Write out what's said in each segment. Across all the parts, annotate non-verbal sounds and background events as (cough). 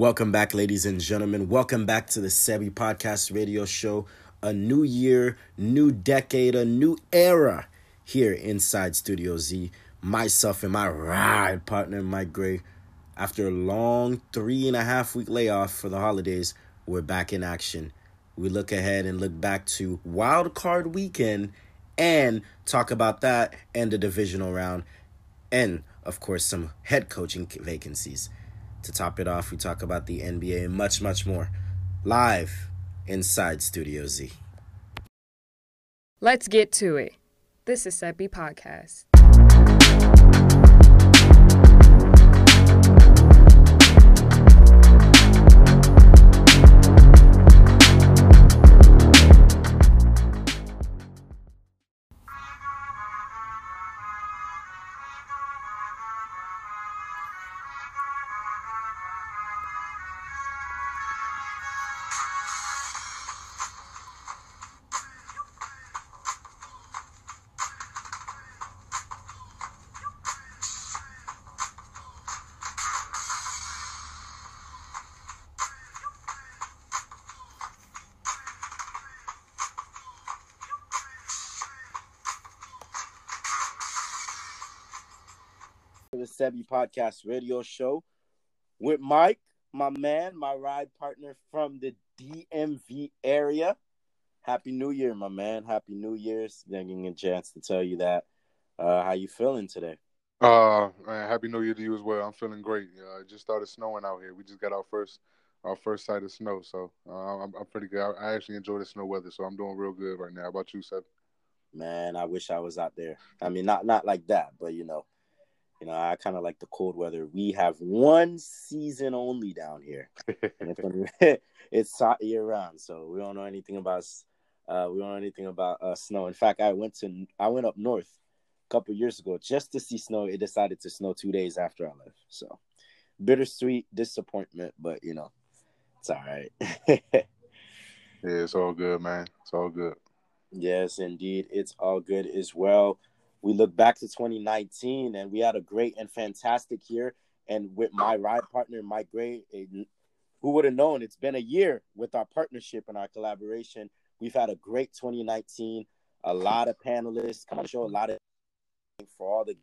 Welcome back, ladies and gentlemen. Welcome back to the Sebi Podcast Radio Show. A new year, new decade, a new era here inside Studio Z. Myself and my ride partner, Mike Gray. After a long three and a half week layoff for the holidays, we're back in action. We look ahead and look back to Wild Card Weekend and talk about that and the divisional round, and of course, some head coaching vacancies. To top it off, we talk about the NBA and much, much more. Live inside Studio Z. Let's get to it. This is Sebi Podcast. Podcast Radio Show with Mike, my man, my ride partner from the DMV area. Happy New Year, my man. Happy New Year's. Getting a chance to tell you that. Uh, how you feeling today? Uh, man, happy New Year to you as well. I'm feeling great. Uh, it just started snowing out here. We just got our first our first sight of snow, so uh, I'm, I'm pretty good. I, I, actually enjoy the snow weather, so I'm doing real good right now. How about you, Seth? Man, I wish I was out there. I mean, not not like that, but you know, you know, I kind of like the cold weather. We have one season only down here, and it's, (laughs) it's hot year round. So we don't know anything about uh, we don't know anything about uh, snow. In fact, I went to I went up north a couple years ago just to see snow. It decided to snow two days after I left. So bittersweet disappointment, but you know, it's all right. (laughs) yeah, it's all good, man. It's all good. Yes, indeed, it's all good as well we look back to 2019 and we had a great and fantastic year. And with my ride partner, Mike Gray, who would have known it's been a year with our partnership and our collaboration. We've had a great 2019, a lot of panelists come on show, a lot of for all the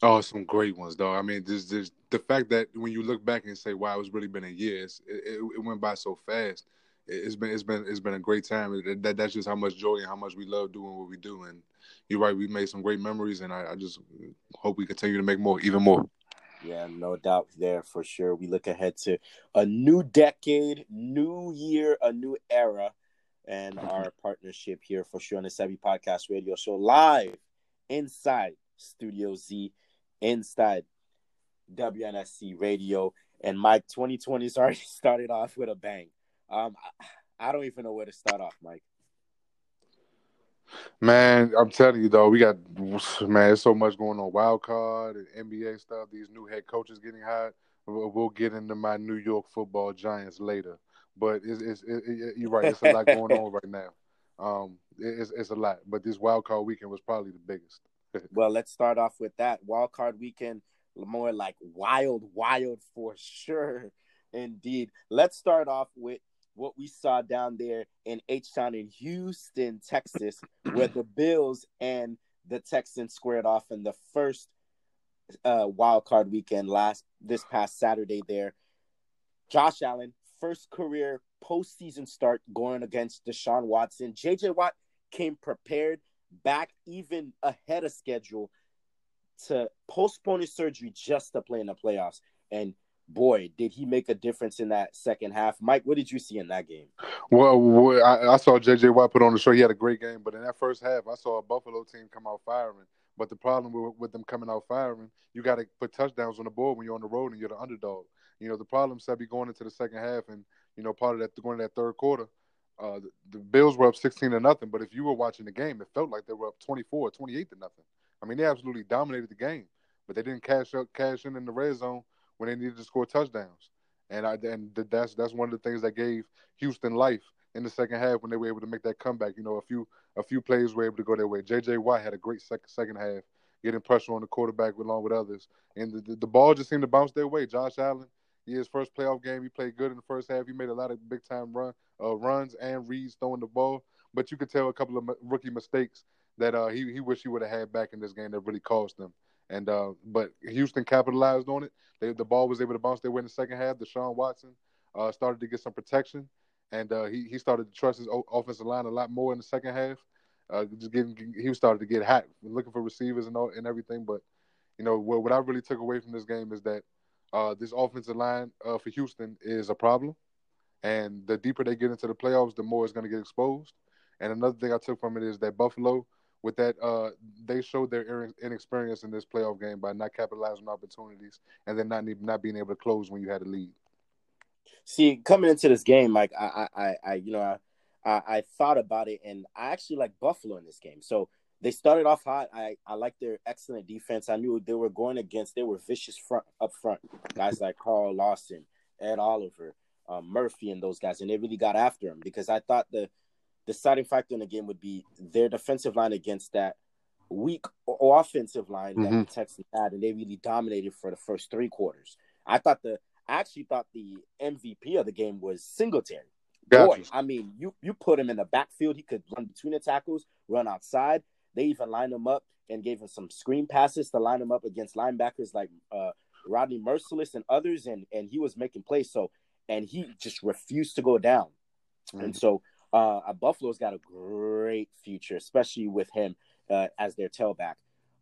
Oh, some great ones, though. I mean, there's, there's the fact that when you look back and say, "Wow, it's really been a year," it, it, it went by so fast. It's been, it's been, it's been a great time. That, that's just how much joy and how much we love doing what we do. And you're right. We made some great memories, and I, I just hope we continue to make more, even more. Yeah, no doubt there for sure. We look ahead to a new decade, new year, a new era, and our partnership here for sure on the Sebi Podcast Radio Show live inside Studio Z, inside WNSC Radio. And Mike, 2020 has already (laughs) started off with a bang. Um, I don't even know where to start off, Mike. Man, I'm telling you though, we got man, so much going on. Wild card and NBA stuff. These new head coaches getting hot. We'll get into my New York Football Giants later, but it's, it's it, it, you're right. It's a lot going on right now. (laughs) Um, it's it's a lot, but this wild card weekend was probably the biggest. (laughs) well, let's start off with that wild card weekend. More like wild, wild for (laughs) sure, indeed. Let's start off with what we saw down there in H Town in Houston, Texas, (clears throat) where the Bills and the Texans squared off in the first uh, wild card weekend last this past Saturday. There, Josh Allen first career postseason start going against Deshaun Watson. JJ Watt came prepared, back even ahead of schedule to postpone his surgery just to play in the playoffs. And boy, did he make a difference in that second half. Mike, what did you see in that game? Well, I, saw JJ Watt put on the show. He had a great game, but in that first half, I saw a Buffalo team come out firing. But the problem with, them coming out firing, you got to put touchdowns on the board when you're on the road and you're the underdog. You know, the problem, Sebi, going into the second half and, you know, part of that, going to that third quarter, uh, the, the, Bills were up 16 to nothing. But if you were watching the game, it felt like they were up 24, 28 to nothing. I mean, they absolutely dominated the game, but they didn't cash up, cash in in the red zone when they needed to score touchdowns. And I and that's that's one of the things that gave Houston life in the second half when they were able to make that comeback. You know, a few a few plays were able to go their way. J.J. Watt had a great second second half, getting pressure on the quarterback along with others, and the, the, the ball just seemed to bounce their way. Josh Allen, his first playoff game. He played good in the first half. He made a lot of big time run uh, runs and reads throwing the ball. But you could tell a couple of rookie mistakes that uh, he he wish he would have had back in this game that really cost them. And uh, but Houston capitalized on it. They, the ball was able to bounce their way in the second half. Deshaun Watson uh, started to get some protection, and uh, he he started to trust his offensive line a lot more in the second half. Uh, just getting he started to get hot, looking for receivers and all and everything. But you know what, what I really took away from this game is that uh, this offensive line uh, for Houston is a problem, and the deeper they get into the playoffs, the more it's going to get exposed. And another thing I took from it is that Buffalo, with that, uh, they showed their inexperience in this playoff game by not capitalizing on opportunities and then not not being able to close when you had a lead. See, coming into this game, like I, I, I you know, I, I, I thought about it, and I actually like Buffalo in this game. So they started off hot. I, I like their excellent defense. I knew they were going against. They were vicious front up front. Guys like Carl Lawson, Ed Oliver, um, Murphy, and those guys, and they really got after him because I thought the deciding factor in the game would be their defensive line against that weak offensive line mm-hmm. that the Texans had, and they really dominated for the first three quarters. I thought the I actually thought the MVP of the game was Singletary. Gotcha. Boy, I mean, you you put him in the backfield, he could run between the tackles, run outside. They even lined him up and gave him some screen passes to line him up against linebackers like uh, Rodney Mercilus and others, and and he was making plays. So and he just refused to go down. Mm-hmm. And so uh, Buffalo's got a great future, especially with him uh, as their tailback.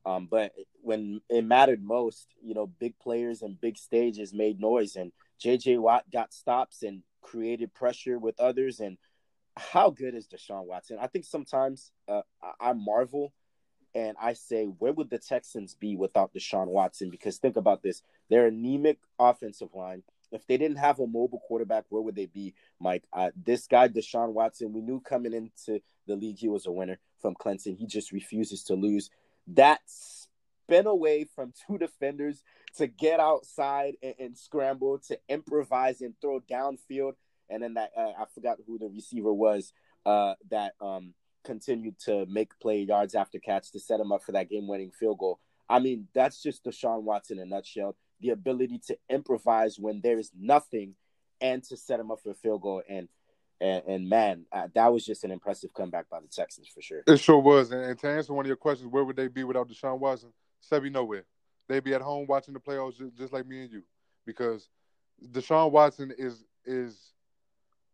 Um, but when it mattered most, you know, big players and big stages made noise, and J.J. Watt got stops and created pressure with others. And how good is Deshaun Watson? I think sometimes uh, I marvel and I say, where would the Texans be without Deshaun Watson? Because think about this: they're anemic offensive line. If they didn't have a mobile quarterback, where would they be, Mike? Uh, this guy, Deshaun Watson, we knew coming into the league he was a winner from Clemson. He just refuses to lose. That spin away from two (laughs) defenders to get outside and, and scramble, to improvise and throw downfield. And then that, uh, I forgot who the receiver was uh, that um, continued to make play yards after catch to set him up for that game winning field goal. I mean, that's just Deshaun Watson in a nutshell the ability to improvise when there is nothing and to set him up for a field goal. And and, and man, uh, that was just an impressive comeback by the Texans for sure. It sure was. And, and, to answer one of your questions, where would they be without Deshaun Watson? Sebi nowhere. They'd be at home watching the playoffs just, just like me and you, because Deshaun Watson is is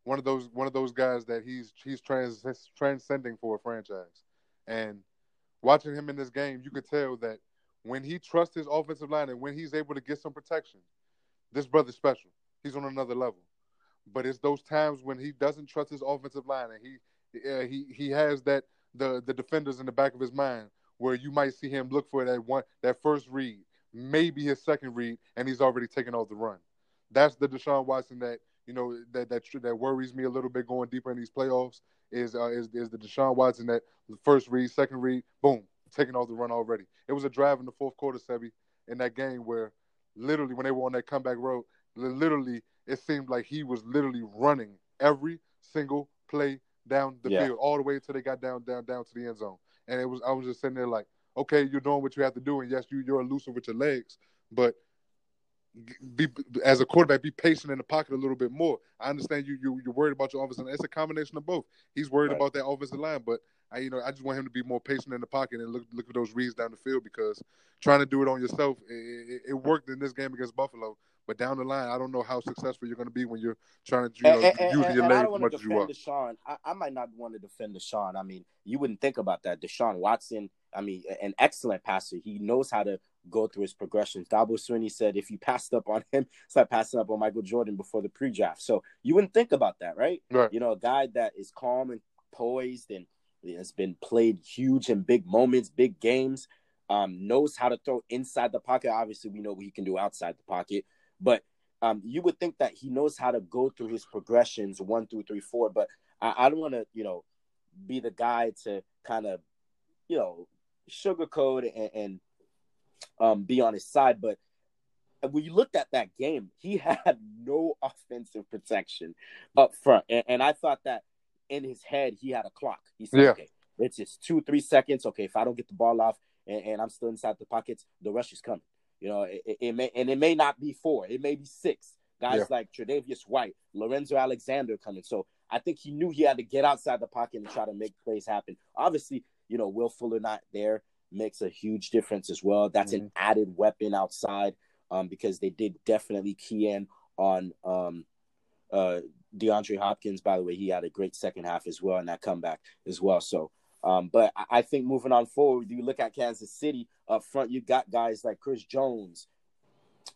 one of those one of those guys that he's he's trans, transcending for a franchise, and watching him in this game, you could tell that when he trusts his offensive line and when he's able to get some protection, this brother's special. He's on another level. But it's those times when he doesn't trust his offensive line and he uh, he he has that the the defenders in the back of his mind where you might see him look for that one that first read, maybe his second read, and he's already taken off the run. That's the Deshaun Watson that you know that that that worries me a little bit going deeper in these playoffs. Is uh, is is the Deshaun Watson that first read, second read, boom, taking off the run already. It was a drive in the fourth quarter, Sebi, in that game where literally when they were on that comeback road, literally it seemed like he was literally running every single play down the yeah. field all the way until they got down, down, down to the end zone. And it was I was just sitting there like, okay, you're doing what you have to do, and yes, you you're elusive with your legs, but be as a quarterback, be patient in the pocket a little bit more. I understand you you you're worried about your offensive line. It's a combination of both. He's worried right. about that offensive line, but I you know I just want him to be more patient in the pocket and look look at those reads down the field because trying to do it on yourself it, it, it worked in this game against Buffalo. But down the line, I don't know how successful you're going to be when you're trying to you know, and, and, using your legs as much as you are. Deshaun, I, I might not want to defend Deshaun. I mean, you wouldn't think about that. Deshaun Watson, I mean, an excellent passer. He knows how to go through his progressions. Dabo Swinney said if you passed up on him, (laughs) it's like passing up on Michael Jordan before the pre-draft. So you wouldn't think about that, right? right? You know, a guy that is calm and poised and has been played huge in big moments, big games. Um, knows how to throw inside the pocket. Obviously, we know what he can do outside the pocket, but um, you would think that he knows how to go through his progressions one through three, four. But I, I don't want to, you know, be the guy to kind of, you know, sugarcoat and, and um, be on his side. But when you looked at that game, he (laughs) had no offensive protection up front, and, and I thought that in his head he had a clock. He said, yeah. "Okay, it's just two, three seconds. Okay, if I don't get the ball off and, and I'm still inside the pockets, the rush is coming. You know, it, it, may and it may not be four, it may be six. Guys Yeah. like Tre'Davious White, Lorenzo Alexander coming. So I think he knew he had to get outside the pocket and try to make plays happen. Obviously, you know, Will Fuller not there makes a huge difference as well. That's an added weapon outside um, because they did definitely key in on um, uh, DeAndre Hopkins. By the way, he had a great second half as well in that comeback as well. So, um, but I- think moving on forward, you look at Kansas City up front, you got guys like Chris Jones.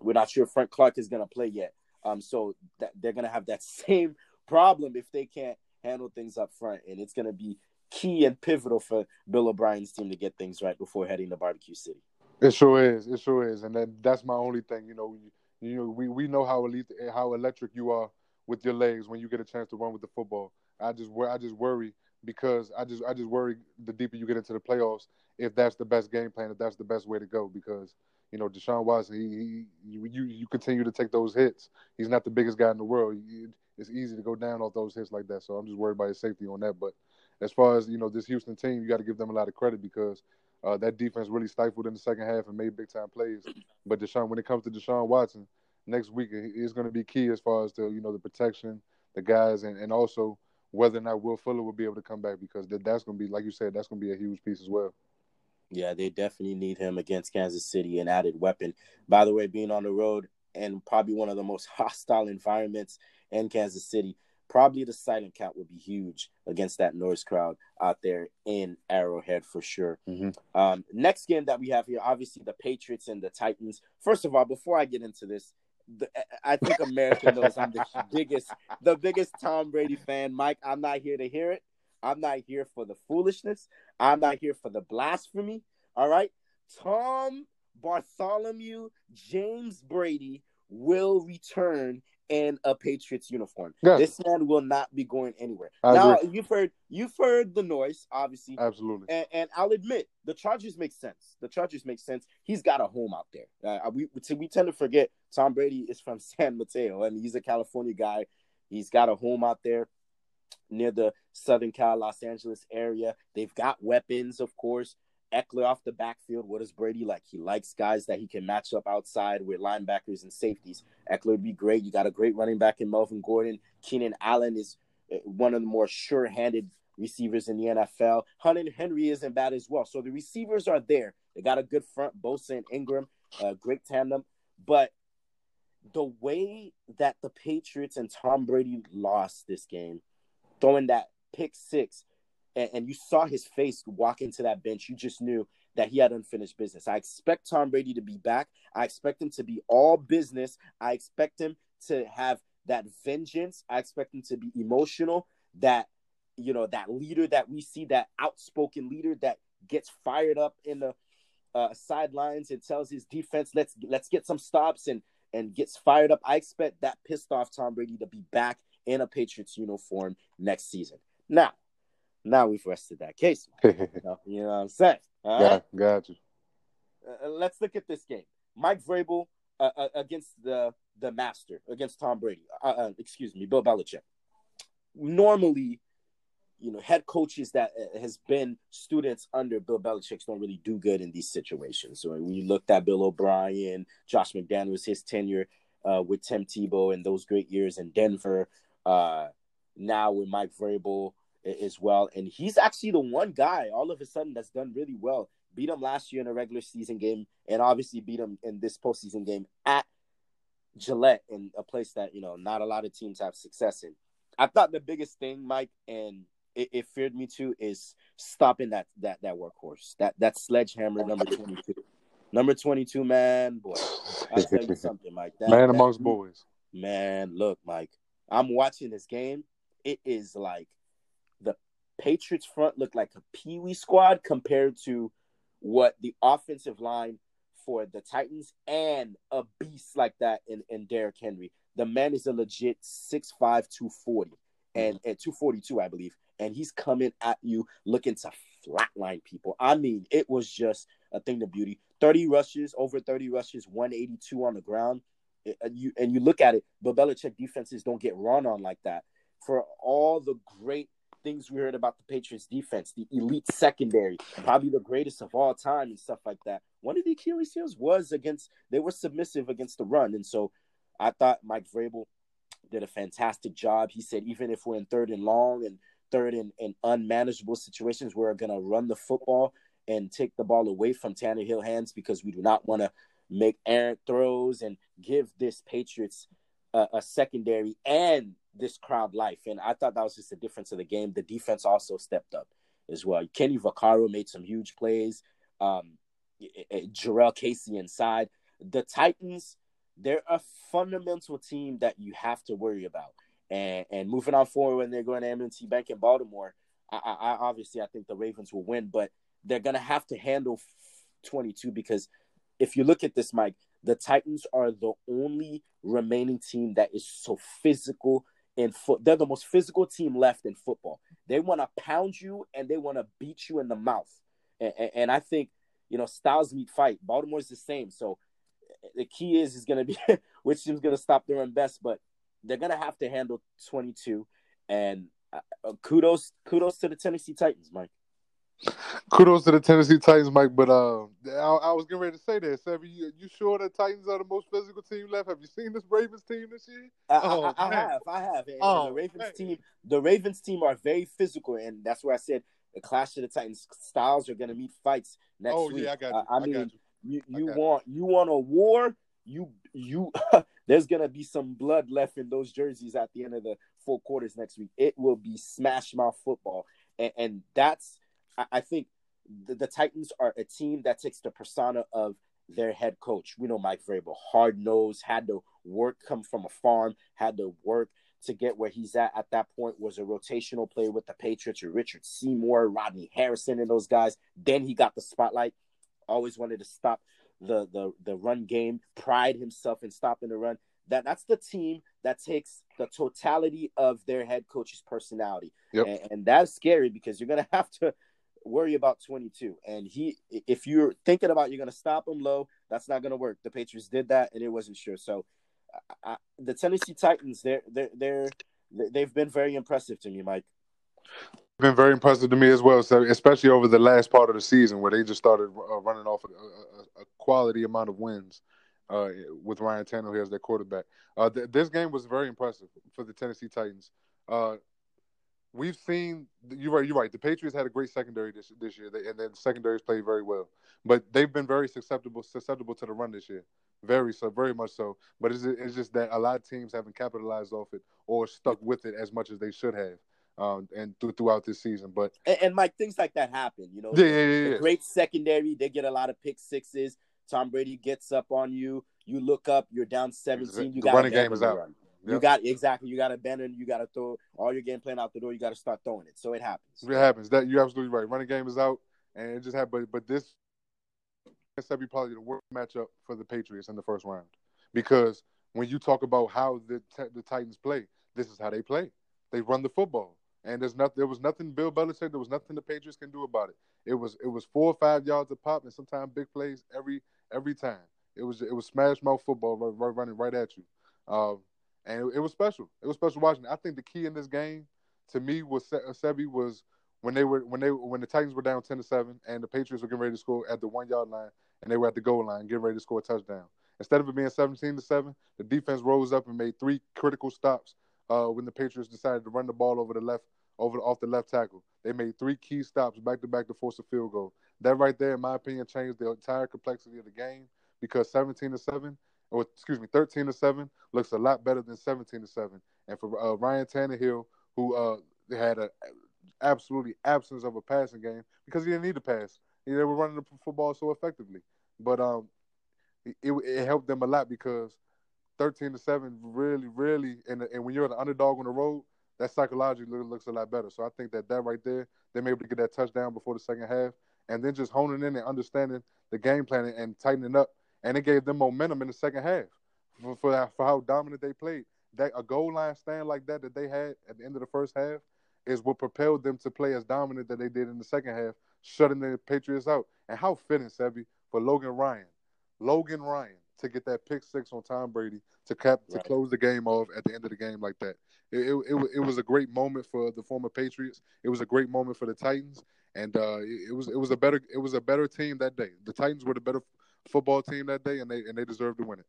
We're not sure Frank Clark is going to play yet. Um, so that they're going to have that (laughs) same problem if they can't handle things up front, and it's going to be key and pivotal for Bill O'Brien's team to get things right before heading to Barbecue City. It sure is. It sure is, and that, that's my only thing. You know, you, you know, we, we know how elite, how electric you are with your legs when you get a chance to run with the football. I just I just worry because I just I just worry the deeper you get into the playoffs if that's the best game plan, if that's the best way to go. Because you know Deshaun Watson, he, he you, you continue to take those hits. He's not the biggest guy in the world. It's easy to go down off those hits like that. So I'm just worried about his safety on that. But as far as you know, this Houston team, you got to give them a lot of credit because uh, that defense really stifled in the second half and made big time plays. But Deshaun, when it comes to Deshaun Watson, next week is going to be key as far as the you know the protection, the guys, and, and also whether or not Will Fuller will be able to come back because that, that's going to be like you said, that's going to be a huge piece as well. Yeah, they definitely need him against Kansas City, an added weapon. By the way, being on the road and probably one of the most (laughs) hostile environments in Kansas City, probably the silent count would be huge against that noise crowd out there in Arrowhead for sure. Mhm. Um, next game that we have here, obviously the Patriots and the Titans. First of all, before I get into this, the, I think America knows I'm the biggest, the biggest Tom Brady fan. Mike, I'm not here to hear it. I'm not here for the foolishness. I'm not here for the blasphemy. All right. Tom Bartholomew James Brady will return in a Patriots uniform. Yeah. This man will not be going anywhere. I now agree. you've heard you've heard the noise, obviously. Absolutely. And, and I'll admit the Chargers make sense. The Chargers make sense. He's got a home out there. Uh, we we tend to forget Tom Brady is from (laughs) San Mateo and he's a California guy. He's got a home out there near the Southern Cal, Los Angeles area. They've got weapons, of course. Ekeler off the backfield. What does Brady like? He likes guys that he can match up outside with linebackers and safeties. Ekeler would be great. You got a great running back in Melvin Gordon. Keenan Allen is uh, one of the more sure-handed receivers in the NFL. Hunter Henry isn't bad as well. So the receivers are there. They got a good front, Bosa and Ingram, uh, great tandem. But the way that the Patriots and Tom Brady lost this game, throwing that pick six, and, and you saw his face walk into that bench, you just knew that he had unfinished business. I expect Tom Brady to be back. I expect him to be all business. I expect him to have that vengeance. I expect him to be emotional. That you know, that leader that we see, that outspoken leader that gets fired up in the uh, sidelines and tells his defense, "Let's let's get some stops," and and gets fired up. I expect that pissed off Tom Brady to be back in a Patriots uniform next season. Now, now we've rested that case. (laughs) You know, you know what I'm saying? All right? got, got you. Uh, let's look at this game. Mike Vrabel uh, uh, against the the master against Tom Brady. Uh, uh, excuse me, Bill Belichick. Normally, you know, head coaches that uh, has been students under Bill Belichick don't really do good in these situations. So when you looked at Bill O'Brien, Josh McDaniels, his tenure uh, with Tim Tebow and those great years in Denver, uh, now with Mike Vrabel as well, and he's actually the one guy all of a sudden that's done really well. Beat him last year in a regular season game, and obviously beat him in this postseason game at Gillette in a place that you know not a lot of teams have success in. I thought the biggest thing, Mike, and it, it feared me too, is stopping that that that workhorse, that that sledgehammer number twenty two, number twenty two, man, boy. (laughs) I'll tell you something, Mike. That, Man that amongst dude- boys. Man, look, Mike. I'm watching this game. It is like the Patriots front look like a Pee Wee squad compared to what the offensive line for the Titans and a beast like that in, in Derrick Henry. The man is a legit 6'5, 240 and, mm. at 242, I believe. And he's coming at you looking to flatline people. I mean, it was just a thing of beauty. 30 rushes, over 30 rushes, 182 on the ground. It- and you and you look at it, but Belichick defenses don't get run on like that. For all the great things we heard about the Patriots defense, the elite secondary, probably the greatest of all time and stuff like that. One of the Achilles heels was against they were submissive against the run, and so I thought Mike Vrabel did a fantastic job. He said even if we're in third and long and third and, in unmanageable situations, we're going to run the football and take the ball away from Tannehill hands because we do not want to make errant throws and give this Patriots a, a secondary and this crowd life. And I thought that was just the difference of the game. The defense also stepped up as well. Kenny Vaccaro made some huge plays. Um, Jurrell Casey inside. The Titans, they're a fundamental team that you have to worry about. And and moving on forward when they're going to M&T Bank in Baltimore, I, I obviously I think the Ravens will win, but they're gonna have to handle 22 because if you look at this, Mike, the Titans are the only remaining team that is so physical in foot. They're the most physical team left in football. They want to pound you and they want to beat you in the mouth. And, and, and, I think you know styles meet fight. Baltimore's the same. So the key is is going to be (laughs) which team's going to stop their own best, but they're going to have to handle 22. And uh, kudos kudos to the Tennessee Titans, Mike. Kudos to the Tennessee Titans, Mike. But uh, I, I, was getting ready to say that. Seven, you, you sure the Titans are the most physical team left? Have you seen this Ravens team this year? I, oh, I, I have, I have. And, oh, the Ravens man. team, the Ravens team are very physical, and that's where I said the clash of the Titans styles are going to meet fights next oh, week. yeah, I got you. I, mean, you, you, you want you want a war. You you (laughs) there's gonna be some blood left in those jerseys at the end of the four quarters next week. It will be smash mouth football, and, and that's I, I think the, the, Titans are a team that takes the persona of their head coach. We know Mike Vrabel, hard nosed, had to work, come from a farm, had to work to get where he's at. At that point, was a rotational player with the Patriots, or Richard Seymour, Rodney Harrison, and those guys. Then he got the spotlight. Always wanted to stop the the the run game, pride himself in stopping the run. That that's the team that takes the totality of their head coach's personality, yep. and, and that's scary because you're gonna (laughs) have to worry about 22. And he, if you're thinking about you're going to stop him low, that's not going to work. The Patriots did that, and it wasn't sure. So, I, the Tennessee Titans, they're they're they're they've been very impressive to me, Mike. Been very impressive to me as well, so especially over the last part of the season where they just started uh, running off a, a, a, quality amount of wins uh, with Ryan Tannehill as their quarterback. Uh, th- this game was very impressive for the Tennessee Titans. We've seen you're right. You're right. The Patriots had a great secondary this this year, they, and then the secondaries played very well. But they've been very susceptible susceptible to the run this year, very so, very much so. But it's, it's just that a lot of teams haven't capitalized off it or stuck with it as much as they should have. Um, and th- throughout this season, but and, and, Mike, things like that happen. You know, yeah, yeah, yeah, yeah. great secondary. They get a lot of pick sixes. Tom Brady gets up on you. You look up. You're down seventeen. You the got running game is out. Run. Yep. You got exactly. You got to abandon. You got to throw all your game plan out the door. You got to start throwing it. So it happens. It happens. That you're absolutely right. Running game is out, and it just happened. But but this that be probably the worst matchup for the Patriots in the first round because when you talk about how the the Titans play, this is how they play. They run the football, and there's nothing. There was nothing Bill Belichick. There was nothing the Patriots can do about it. It was it was four or five yards a pop, and sometimes big plays every every time. It was it was smash mouth football running right at you. Um, and it, was special. It was special watching. I think the key in this game, to me, was uh, Sebi was when they were when they when the Titans were down ten to seven, and the Patriots were getting ready to score at the one yard line, and they were at the goal line getting ready to score a touchdown. Instead of it being seventeen to seven, the defense rose up and made three critical stops uh, when the Patriots decided to run the ball over the left over off the left tackle. They made three key stops back to back to force a field goal. That right there, in my opinion, changed the entire complexity of the game because 17 to 7 or excuse me, 13 to 7 looks a lot better than 17 to 7. And for uh, Ryan Tannehill, who uh, had an absolutely absence of a passing game because he didn't need to pass. They were running the football so effectively. But um, it, it helped them a lot because 13 to 7 really, really, and, and when you're the underdog on the road, that psychologically looks a lot better. So I think that that right there, they may be able to get that touchdown before the second half, and then just honing in and understanding the game plan and tightening up and it gave them momentum in the second half for for, for how dominant they played. That a goal line stand like that that they had at the end of the first half is what propelled them to play as dominant that they did in the second half, shutting the Patriots out. And how fitting, Sebi, for Logan Ryan, Logan Ryan to get that pick six on Tom Brady to cap right. to close the game off at the end of the game like that. It, it, it, it, was a great moment for the former Patriots. It was a great moment for the Titans, and uh, it was it was a better it was a better team that day. The Titans were the better football team that day, and they and they deserve to win it.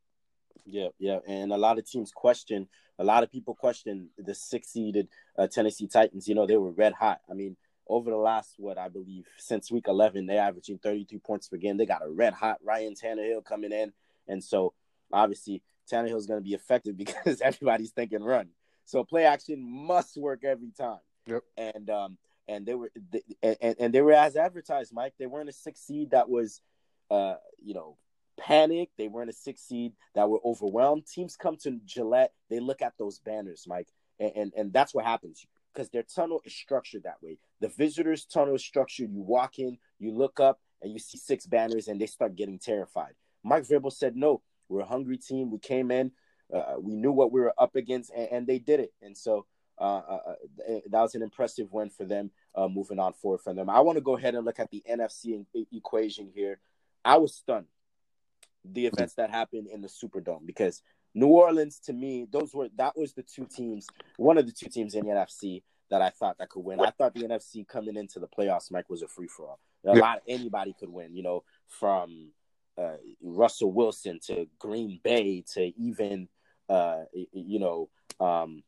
Yeah, yeah, and a lot of teams question. A lot of people question the six-seeded uh, Tennessee Titans. You know, they were red hot. I mean, over the last what I believe since week 11, they're averaging 32 points per game. They got a red hot Ryan Tannehill coming in, and so obviously Tannehill is going to be effective (laughs) because everybody's thinking run. So play action must work every time. Yep. And um and they were and, and they were as advertised, Mike. They weren't a six seed that was uh you know panic. They weren't a six seed that were overwhelmed. Teams come to Gillette, they look at those banners, Mike, and and, and that's what happens because their tunnel is structured that way. The visitors' tunnel is structured. You walk in, you look up, and you see six banners, and they start getting terrified. Mike Vrabel said, "No, we're a hungry team. We came in, uh, we knew what we were up against, and, and they did it. And so uh, uh, uh that was an impressive win for them. Uh, moving on forward from them, I want to go ahead and look at the NFC equation here. I was stunned the events that happened in the Superdome because New Orleans, to me, those were that was the two teams, one of the two teams in the NFC that I thought that could win. I thought the NFC coming into the playoffs, Mike, was a free for all. A yeah. lot anybody could win, you know, from uh, Russell Wilson to Green Bay to even uh, you know um,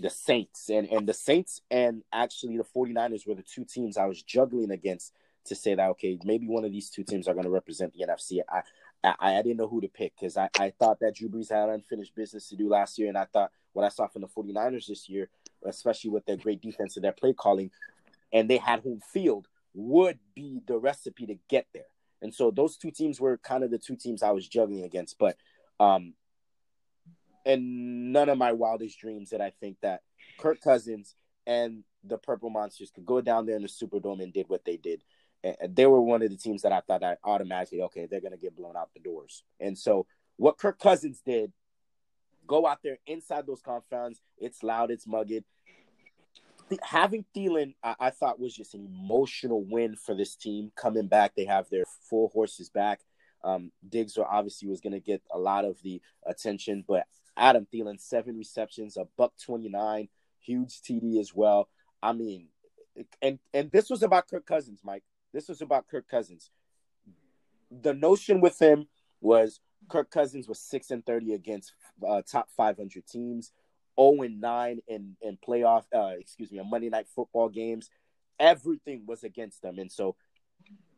the Saints and and the Saints and actually the 49ers were the two teams I was juggling against to say that okay maybe one of these two teams are going to represent the NFC. I I, I didn't know who to pick because I, I thought that Drew Brees had unfinished business to do last year, and I thought what I saw from the 49ers this year, especially with their great defense and their play calling, and they had home field, would be the recipe to get there. And so those two teams were kind of the two teams I was juggling against. But um and none of my wildest dreams that I think that Kirk Cousins and the Purple Monsters could go down there in the Superdome and did what they did. They were one of the teams that I thought I automatically, okay, they're gonna get blown out the doors. And so what Kirk Cousins did, go out there inside those confines, it's loud, it's mugged, having Thielen, I, I, thought was just an emotional win for this team coming back. They have their full horses back. Um, Diggs obviously was going to get a lot of the attention, but Adam Thielen, seven receptions, a buck twenty nine, huge TD as well. I mean, and and this was about Kirk Cousins, Mike. This was about Kirk Cousins. The notion with him was Kirk Cousins was six and thirty against uh, top five hundred teams. 0 and 9 in in playoff uh excuse me, on Monday night football games. Everything was against them. And so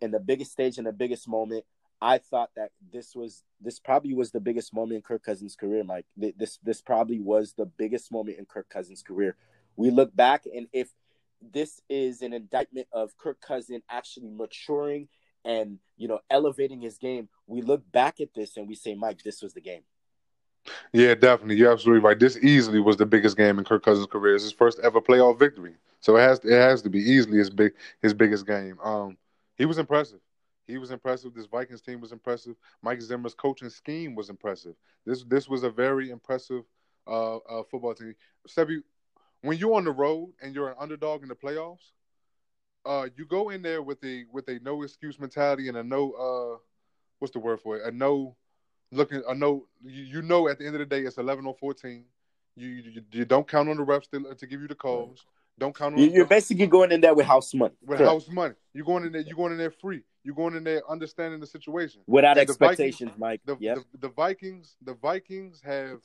in the biggest stage and the biggest moment, I thought that this was this probably was the biggest moment in Kirk Cousins' career, Mike. This this probably was the biggest moment in Kirk Cousins' career. We look back and if this is an indictment of Kirk Cousins actually maturing and you know elevating his game, we look back at this and we say, Mike, this was the game. Yeah, definitely. You're absolutely right. This easily was the biggest game in Kirk Cousins' career. It's his first ever playoff victory. So it has it has to be easily his big his biggest game. Um, he was impressive. He was impressive. This Vikings team was impressive. Mike Zimmer's coaching scheme was impressive. This this was a very impressive uh, uh, football team. Sebi, when you're on the road and you're an underdog in the playoffs, uh, you go in there with a with a no excuse mentality and a no uh, what's the word for it? A no looking. a no you, you know at the end of the day it's eleven or fourteen. You, you, you don't count on the refs to, to give you the calls. Don't count on. You're basically going in there with house money. With Correct. house money, you're going in there. You're going in there free. You're going in there understanding the situation without and expectations, Vikings, Mike. The, yep. the, the Vikings, the Vikings have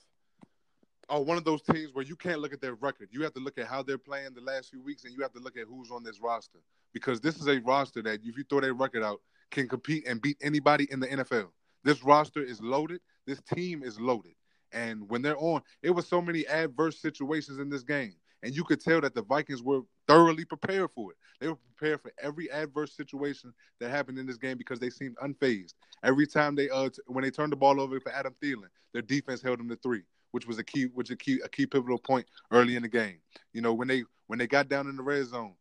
are one of those teams where you can't look at their record. You have to look at how they're playing the last few weeks, and you have to look at who's on this roster because this is a roster that, if you throw their record out, can compete and beat anybody in the NFL. This roster is loaded. This team is loaded. And when they're on, it was so many adverse situations in this game. And you could tell that the Vikings were thoroughly prepared for it. They were prepared for every adverse situation that happened in this game because they seemed unfazed. Every time they uh t- when they turned the ball over for Adam Thielen, their defense held them to three, which was a key which a key a key pivotal point early in the game. You know, when they when they got down in the red zone,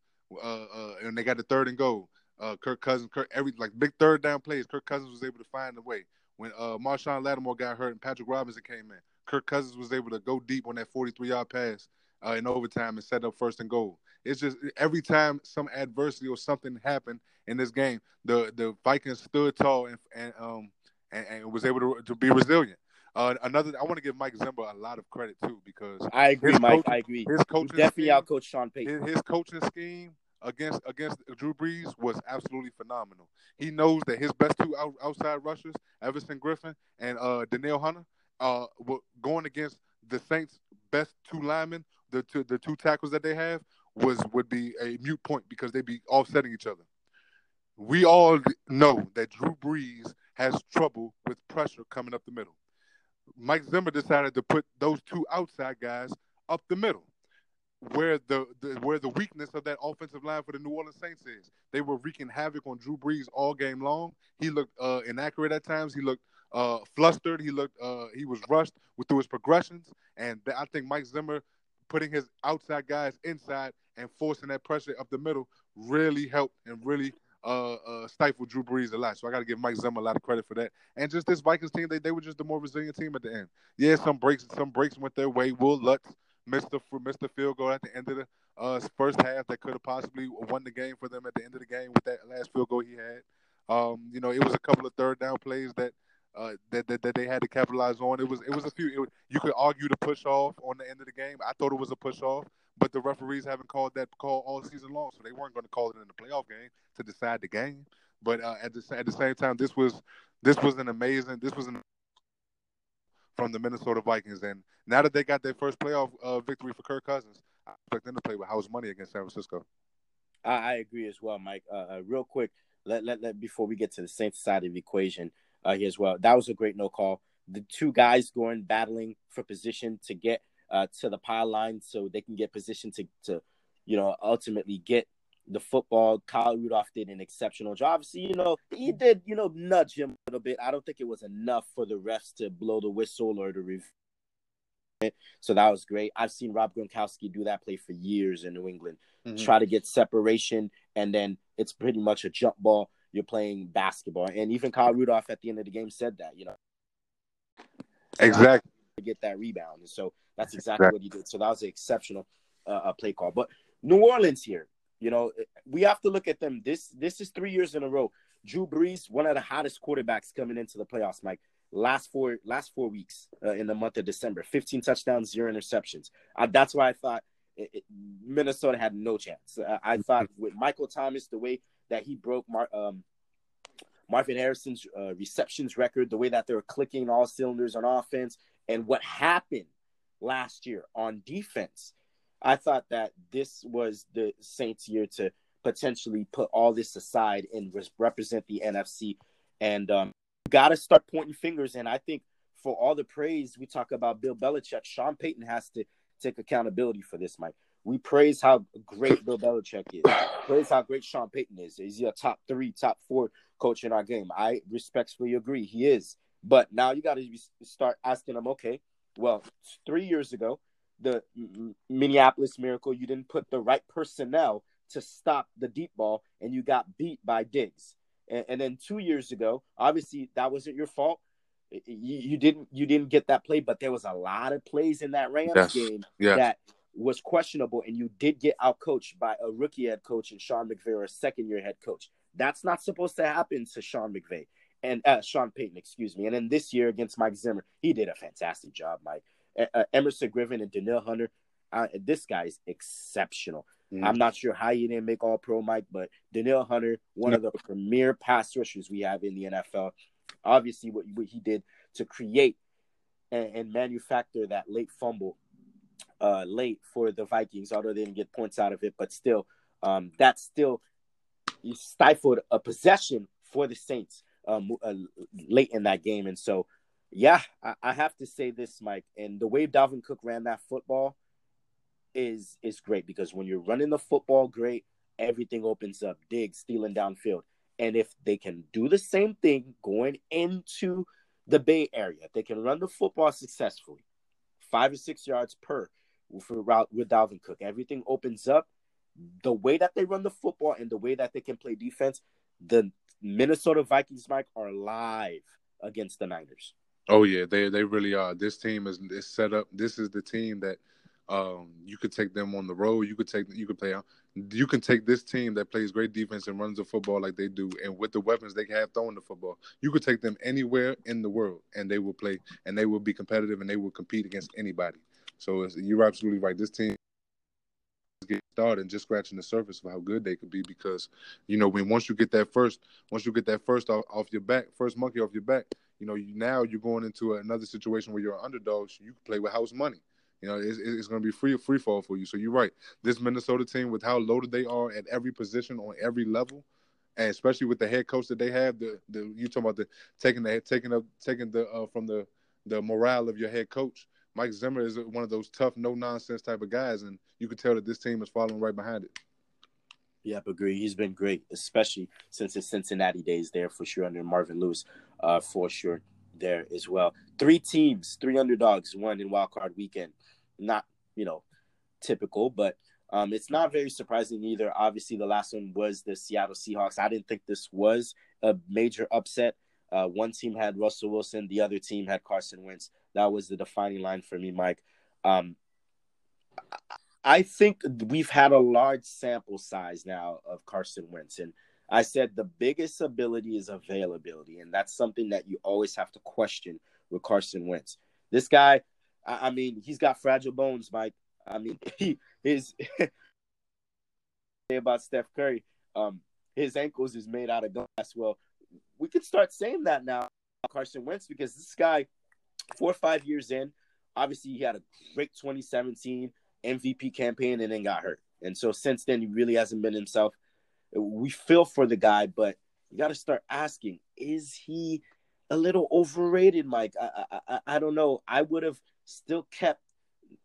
uh, uh and they got the third and goal, uh Kirk Cousins, Kirk every like big third down plays, Kirk Cousins was able to find a way when uh, Marshon Lattimore got hurt and Patrick Robinson came in, Kirk Cousins was able to go deep on that 43 yard pass uh, in overtime and set up first and goal. It's just every time some adversity or something happened in this game, the the Vikings stood tall and and um and, and was able to to be resilient. Uh, another, I want to give Mike Zimmer a lot of credit too because I agree, Mike. Coaching, I agree. His coaching definitely out coach Sean Payton. His, his coaching scheme against against Drew Brees was absolutely phenomenal. He knows that his best two out, outside rushers, Everson Griffen and uh, Danielle Hunter, uh, going against the Saints' best two linemen, the two the two tackles that they have was would be a mute point because they'd be offsetting each other. We all know that Drew Brees has trouble with pressure coming up the middle. Mike Zimmer decided to put those two outside guys up the middle, where the, the where the weakness of that offensive line for the New Orleans Saints is. They were wreaking havoc on Drew Brees all game long. He looked uh, inaccurate at times. He looked uh, flustered. He looked uh, he was rushed with through his progressions, and I think Mike Zimmer putting his outside guys inside and forcing that pressure up the middle really helped and really uh, uh, stifled Drew Brees a lot. So I got to give Mike Zimmer a lot of credit for that. And just this Vikings team, they, they were just the more resilient team at the end. Yeah, some breaks some breaks went their way. Wil Lutz missed the missed the field goal at the end of the uh, first half that could have possibly won the game for them at the end of the game with that last field goal he had. Um, you know, it was a couple of third down plays that uh, that, that, that they had to capitalize on. It was it was a few. Was, you could argue the push off on the end of the game. I thought it was a push off, but the referees haven't called that call all season long, so they weren't going to call it in the playoff game to decide the game. But uh, at the at the same time, this was this was an amazing. This was an from the Minnesota Vikings, and now that they got their first playoff uh, victory for Kirk Cousins, I expect them to play with house money against San Francisco. I, I agree as well, Mike. Uh, uh, real quick, let, let let before we get to the Saints side of the equation uh, here as well. That was a great no call. The two guys going battling for position to get uh, to the pile line so they can get positioned to, to, you know, ultimately get the football. Kyle Rudolph did an exceptional job. Obviously, you know, he did, you know, nudge him a little bit. I don't think it was enough for the refs to blow the whistle or to review. So that was great. I've seen Rob Gronkowski do that play for years in New England. Mm-hmm. Try to get separation, and then it's pretty much a jump ball you're playing basketball. And even Kyle Rudolph at the end of the game said that, you know. Exactly. To get that rebound. And so that's exactly, exactly. what he did. So that was an exceptional uh, play call. But New Orleans here, you know, we have to look at them. This this is three years in a row. Drew Brees, one of the hottest quarterbacks coming into the playoffs, Mike. Last four last four weeks uh, in the month of December, 15 touchdowns, zero interceptions. Uh, that's why I thought it, it, Minnesota had no chance. Uh, I thought with Michael Thomas, the way that he broke Mar- um, Marvin Harrison's uh, receptions record, the way that they were clicking all cylinders on offense, and what happened last year on defense. I thought that this was the Saints' year to potentially put all this aside and represent the NFC. And um, got to start pointing fingers. And I think for all the praise we talk about Bill Belichick, Sean Payton has to take accountability for this, Mike. We praise how great Bill Belichick is. praise how great Sean Payton is. Is he a top three, top four coach in our game? I respectfully agree. He is. But now you got to start asking them, okay, well, three years ago, the Minneapolis Miracle, you didn't put the right personnel to stop the deep ball, and you got beat by Diggs. And, and then two years ago, obviously that wasn't your fault. You, you, didn't you didn't get that play, but there was a lot of plays in that Rams yes. game yes. that was questionable, and you did get outcoached by a rookie head coach and Sean McVay or a second year head coach. That's not supposed to happen to Sean McVay and uh, Sean Payton, excuse me. And then this year against Mike Zimmer, he did a fantastic job, Mike. Uh, Everson Griffen and Danielle Hunter, uh, this guy is exceptional. Mm. I'm not sure how he didn't make All Pro, Mike, but Danielle Hunter, one of the premier pass rushers we have in the NFL. Obviously, what, what he did to create and, and manufacture that late fumble uh, late for the Vikings, although they didn't get points out of it. But still, um, that still stifled a possession for the Saints um, uh, late in that game. And so, yeah, I, I, have to say this, Mike. And the way Dalvin Cook ran that football is is great because when you're running the football great, everything opens up. Diggs stealing downfield. And if they can do the same thing going into the Bay Area, they can run the football successfully, five or six yards per route with Dalvin Cook. Everything opens up. The way that they run the football and the way that they can play defense, the Minnesota Vikings, Mike, are live against the Niners. Oh yeah, they they really are. This team is, is set up. This is the team that um, you could take them on the road. You could take you could play. You can take this team that plays great defense and runs the football like they do, and with the weapons they have throwing the football, you could take them anywhere in the world, and they will play, and they will be competitive, and they will compete against anybody. So you're absolutely right. This team get started and just scratching the surface of how good they could be because you know when once you get that first once you get that first off, off your back first monkey off your back You know, you, now you're going into another situation where you're an underdog. So you can play with house money. You know, it's, it's going to be free free fall for you. So you're right. This Minnesota team, with how loaded they are at every position on every level, and especially with the head coach that they have, the the you talking about the taking the taking up taking the uh, from the the morale of your head coach. Mike Zimmer is one of those tough, no nonsense type of guys, and you can tell that this team is following right behind it. Yep, agree. He's been great, especially since his Cincinnati days there for sure under Marvin Lewis, uh, for sure there as well. Three teams, three underdogs, one in wild card weekend. Not you know typical, but um, it's not very surprising either. Obviously, the last one was the Seattle Seahawks. I didn't think this was a major upset. Uh, one team had Russell Wilson, the other team had Carson Wentz. That was the defining line for me, Mike. Um, I think we've had a large sample size now of Carson Wentz, and I said the biggest ability is availability, and that's something that you always have to question with Carson Wentz. This guy, I, I mean, he's got fragile bones, Mike. I mean, (laughs) he his (laughs) about Steph Curry, um, his ankles is made out of glass. Well, we could start saying that now, Carson Wentz, because this guy, four or five years in, obviously he had a great 2017 MVP campaign and then got hurt. And so since then, he really hasn't been himself. We feel for the guy, but you got to start asking: Is he a little overrated, Mike? I, I, I, I don't know. I would have still kept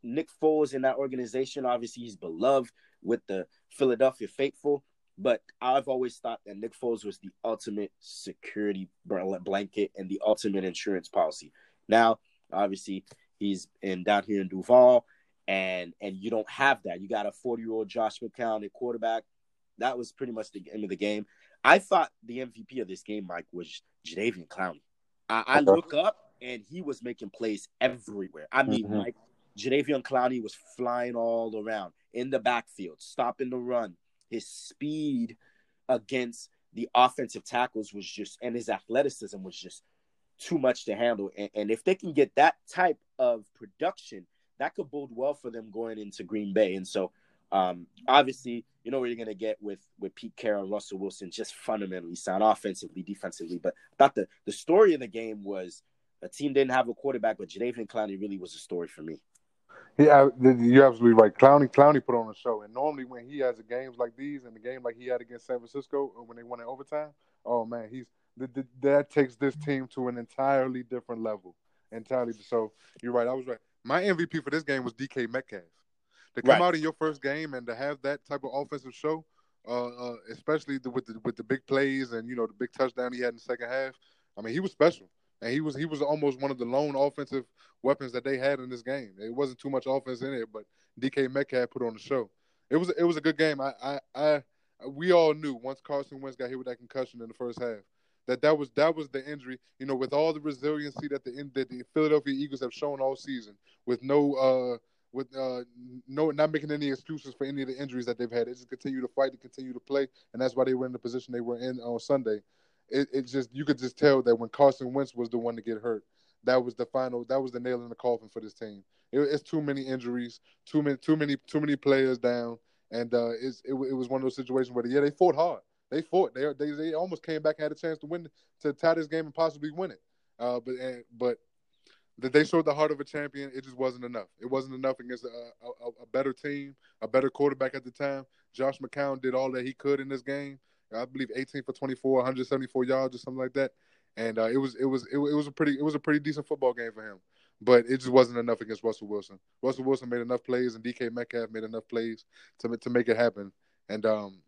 Nick Foles in that organization. Obviously, he's beloved with the Philadelphia faithful. But I've always thought that Nick Foles was the ultimate security blanket and the ultimate insurance policy. Now, obviously, he's in down here in Duval, and and you don't have that. You got a 40 year old Josh McCown at quarterback. That was pretty much the end of the game. I thought the MVP of this game, Mike, was Jadeveon Clowney. I, I look up and he was making plays everywhere. I mean, mm-hmm. Mike, Jadeveon Clowney was flying all around in the backfield, stopping the run. His speed against the offensive tackles was just, and his athleticism was just too much to handle. And, and if they can get that type of production, that could bode well for them going into Green Bay. And so, um, obviously, you know what you're going to get with with Pete Carroll and Russell Wilson, just fundamentally sound offensively, defensively. But I thought the the story of the game was a team didn't have a quarterback, but Jadeveon Clowney really was a story for me. Yeah, you're absolutely right. Clowney, Clowney put on a show, and normally when he has games like these, and the game like he had against San Francisco, when they won in overtime, oh man, he's that takes this team to an entirely different level. Entirely. So you're right. I was right. My MVP for this game was DK Metcalf. To come right. out in your first game and to have that type of offensive show, uh, uh, especially the, with the with the big plays and you know the big touchdown he had in the second half. I mean, he was special and he was he was almost one of the lone offensive weapons that they had in this game. It wasn't too much offense in it, but DK Metcalf put on the show. It was it was a good game. I I, I we all knew once Carson Wentz got hit with that concussion in the first half that that was that was the injury. You know, with all the resiliency that the that the Philadelphia Eagles have shown all season, with no uh with uh no not making any excuses for any of the injuries that they've had. They just continue to fight, to continue to play, and that's why they were in the position they were in on Sunday it, it just you could just tell that when Carson Wentz was the one to get hurt, that was the final, that was the nail in the coffin for this team. It, it's too many injuries, too many, too many, too many players down, and uh, it, it was one of those situations where yeah, they fought hard. They fought. They they they almost came back and had a chance to win to tie this game and possibly win it. Uh, but and, but that they showed the heart of a champion. It just wasn't enough. It wasn't enough against a, a, a, better team, a better quarterback at the time. Josh McCown did all that he could in this game, I believe 18 for 24, 174 yards or something like that. And uh, it was it was it, it, was a pretty it was a pretty decent football game for him. But it just wasn't enough against Russell Wilson. Russell Wilson made enough plays, and DK Metcalf made enough plays to to make it happen. And um,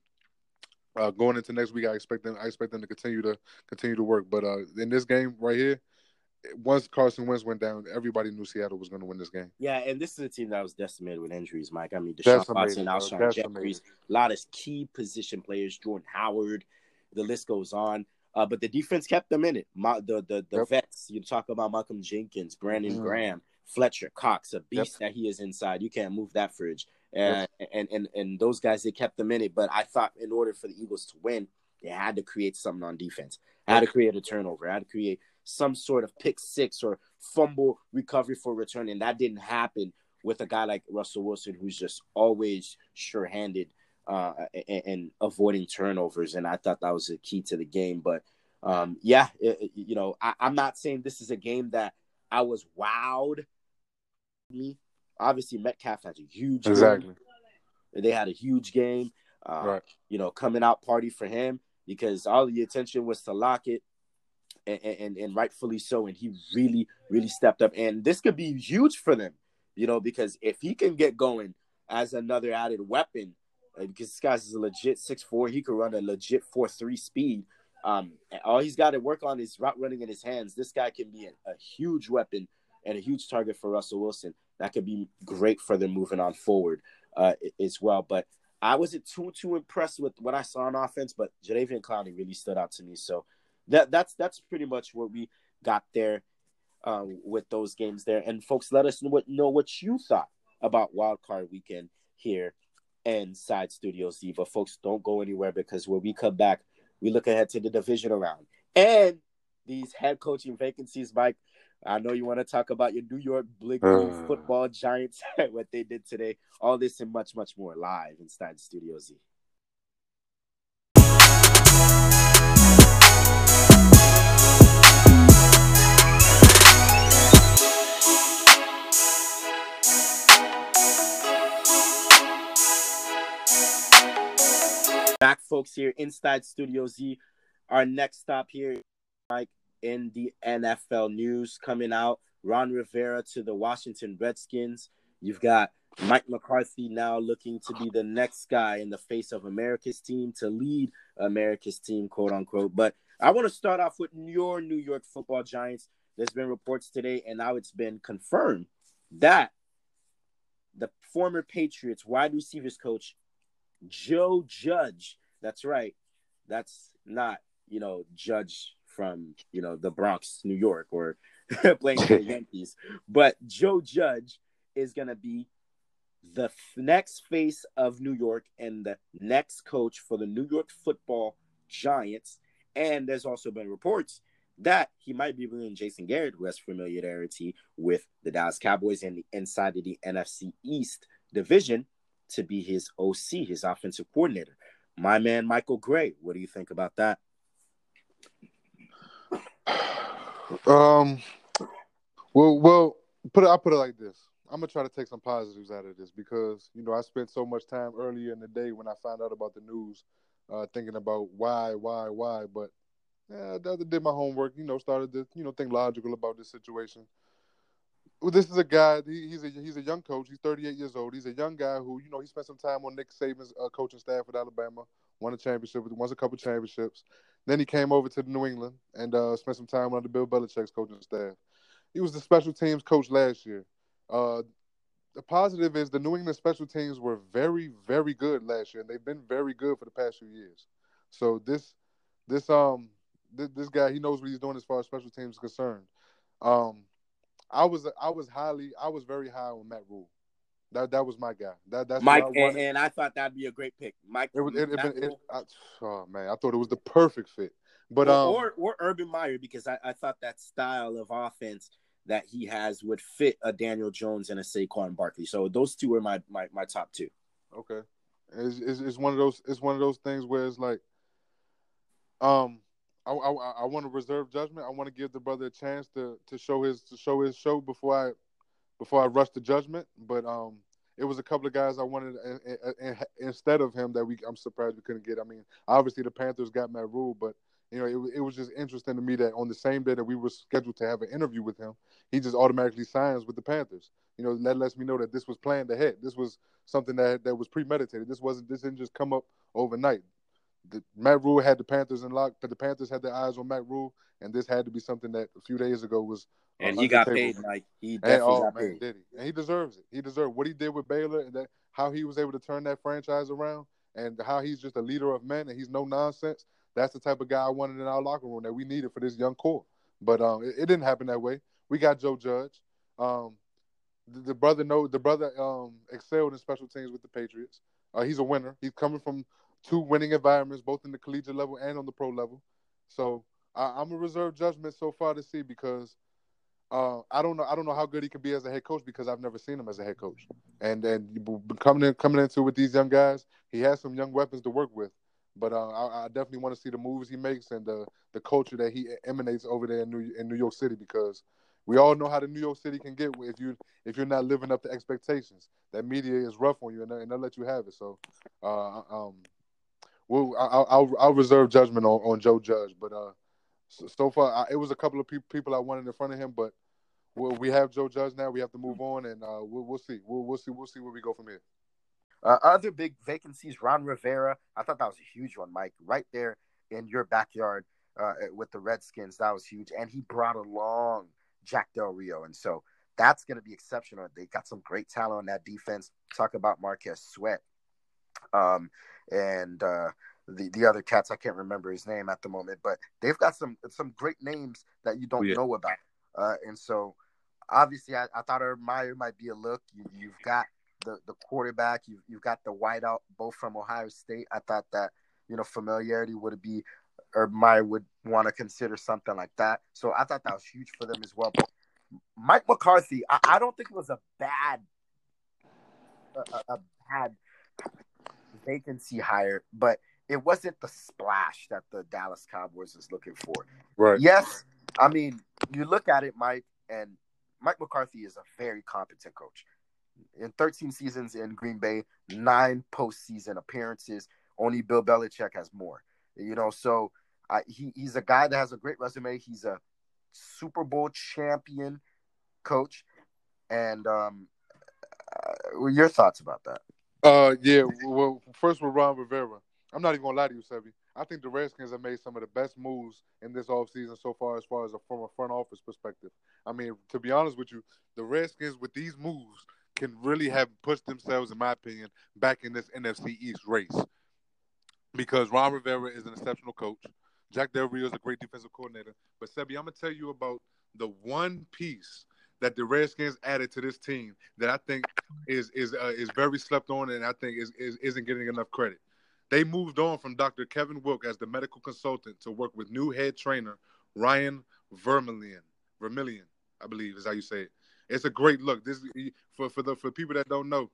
uh, going into next week, I expect them I expect them to continue to continue to work. But uh, in this game right here, once Carson Wentz went down, everybody knew Seattle was going to win this game. Yeah, and this is a team that was decimated with injuries, Mike. I mean, Deshaun Watson, Alshon Jeffries, a lot of key position players, Jordan Howard, the list goes on. Uh, but the defense kept them in it. My, the the, the yep. vets, you talk about Malcolm Jenkins, Brandon mm. Graham, Fletcher Cox, a beast yep. that he is inside. You can't move that fridge. And, yep. and and and those guys, they kept them in it. But I thought in order for the Eagles to win, they had to create something on defense. Had to create a turnover. Had to create some sort of pick six or fumble recovery for return, and that didn't happen with a guy like Russell Wilson, who's just always sure-handed uh, and, and, avoiding turnovers. And I thought that was a key to the game. But um, yeah, it, you know, I, I'm not saying this is a game that I was wowed. Me, obviously, Metcalf has a huge exactly. Game. They had a huge game. Uh, Right. You know, coming out party for him because all the attention was to Lockett, and, and and rightfully so. And he really, really stepped up. And this could be huge for them, you know, because if he can get going as another added weapon, uh, because this guy's a legit six four, he could run a legit four three speed. Um, all he's got to work on is route running in his hands. This guy can be a, a huge weapon and a huge target for Russell Wilson. That could be great for them moving on forward uh, as well. But I wasn't too too impressed with what I saw on offense, but Jadeveon Clowney really stood out to me. So that that's that's pretty much what we got there uh, with those games there. And folks, let us know what know what you thought about Wild Card Weekend here inside Studio Z. But folks, don't go anywhere because when we come back, we look ahead to the division around and these head coaching vacancies. Mike, I know you want to talk about your New York Blue Uh. Football Giants, (laughs) what they did today. All this and much much more live in inside Studio Z. Back, folks, here inside Studio Z. Our next stop here, Mike, in the NFL news coming out. Ron Rivera to the Washington Redskins. You've got Mike McCarthy now looking to be the next guy in the face of America's team to lead America's team, quote unquote. But I want to start off with your New York football giants. There's been reports today, and now it's been confirmed that the former Patriots wide receivers coach Joe Judge. That's right. That's not, you know, Judge from, you know, the Bronx, New York, or (laughs) playing for the (laughs) Yankees. But Joe Judge is going to be the next face of New York and the next coach for the New York football Giants. And there's also been reports that he might be bringing Jason Garrett, who has familiarity with the Dallas Cowboys and the inside of the NFC East division, to be his OC, his offensive coordinator. My man, Michael Gray. What do you think about that? Um. Well, well, put it. I put it like this. I'm gonna try to take some positives out of this because you know I spent so much time earlier in the day when I found out about the news, uh, thinking about why, why, why. But yeah, I did my homework. You know, started to you know think logical about this situation. This is a guy. He, he's a he's a young coach. He's 38 years old. He's a young guy who you know he spent some time on Nick Saban's uh, coaching staff at Alabama. Won a championship. Won a couple championships. Then he came over to the New England and uh, spent some time under Bill Belichick's coaching staff. He was the special teams coach last year. Uh, the positive is the New England special teams were very, very good last year, and they've been very good for the past few years. So this, this um, this, this guy he knows what he's doing as far as special teams is concerned. Um, I was I was highly I was very high on Matt Rhule. That that was my guy. That that's Mike, I and, and I thought that'd be a great pick. Mike, It was it, it, it, I, oh man, I thought it was the perfect fit. But or, um, or or Urban Meyer because I, I thought that style of offense that he has would fit a Daniel Jones and a Saquon Barkley. So those two were my my, my top two. Okay, it's, it's it's one of those it's one of those things where it's like, um, I I, want to reserve judgment. I want to give the brother a chance to to show his to show his show before I before I rush to judgment. But um, it was a couple of guys I wanted instead of him that we I'm surprised we couldn't get. I mean, obviously the Panthers got Matt Rhule, but you know it, it was just interesting to me that on the same day that we were scheduled to have an interview with him, he just automatically signs with the Panthers. You know that lets me know that this was planned ahead. This was something that that was premeditated. This wasn't this didn't just come up overnight. The, Matt Rhule had the Panthers in lock, but the Panthers had their eyes on Matt Rhule, and this had to be something that a few days ago was. uh, And he got paid, Mike. He And, definitely oh got man, paid. did he? And he deserves it. He deserved what he did with Baylor and that how he was able to turn that franchise around and how he's just a leader of men and he's no nonsense. That's the type of guy I wanted in our locker room that we needed for this young core. But um, it, it didn't happen that way. We got Joe Judge. Um, the, the brother know the brother um excelled in special teams with the Patriots. Uh, he's a winner. He's coming from two winning environments, both in the collegiate level and on the pro level. So I, I'm a reserve judgment so far to see because uh, I don't know. I don't know how good he could be as a head coach because I've never seen him as a head coach. And and coming in coming into with these young guys, he has some young weapons to work with. But uh, I, I, definitely want to see the moves he makes and the the culture that he emanates over there in New in New York City because we all know how the New York City can get if you if you're not living up to expectations. That media is rough on you and, and they'll let you have it. So, uh, um, well, I'll, I'll, reserve judgment on, on Joe Judge, but uh, so, so far I, it was a couple of pe- people I wanted in front of him, but we'll, we have Joe Judge now. We have to move on, and uh, we'll, we'll see. We'll, we'll see. We'll see where we go from here. Uh, other big vacancies: Ron Rivera. I thought that was a huge one, Mike. Right there in your backyard uh, with the Redskins, that was huge, and he brought along Jack Del Rio, and so that's going to be exceptional. They got some great talent on that defense. Talk about Marquez Sweat, um, and uh, the the other cats. I can't remember his name at the moment, but they've got some some great names that you don't yeah. know about. Uh, and so, obviously, I, I thought Meyer might be a look. You, have got the the quarterback. You've you've got the wideout, both from Ohio State. I thought that you know familiarity would be, or Meyer would want to consider something like that. So I thought that was huge for them as well. But Mike McCarthy, I, I don't think it was a bad, a, a bad vacancy hire, but it wasn't the splash that the Dallas Cowboys was looking for. Right. Yes, I mean you look at it, Mike, and Mike McCarthy is a very competent coach. In 13 seasons in Green Bay, nine postseason appearances. Only Bill Belichick has more. You know, so uh, he, he's a guy that has a great resume. He's a Super Bowl champion coach. And um, uh, your thoughts about that? Uh, yeah. Well, first with Ron Rivera, I'm not even gonna lie to you, Sebi. I think the Redskins have made some of the best moves in this offseason so far, as far as a, from a front office perspective. I mean, to be honest with you, the Redskins with these moves can really have pushed themselves, in my opinion, back in this NFC East race. Because Ron Rivera is an exceptional coach. Jack Del Rio is a great defensive coordinator. But Sebi, I'm gonna tell you about the one piece that the Redskins added to this team that I think is is uh, is very slept on and I think is, is isn't getting enough credit. They moved on from Dr. Kevin Wilk as the medical consultant to work with new head trainer Ryan Vermillion. Vermillion, I believe is how you say it. It's a great look. This for for the for people that don't know,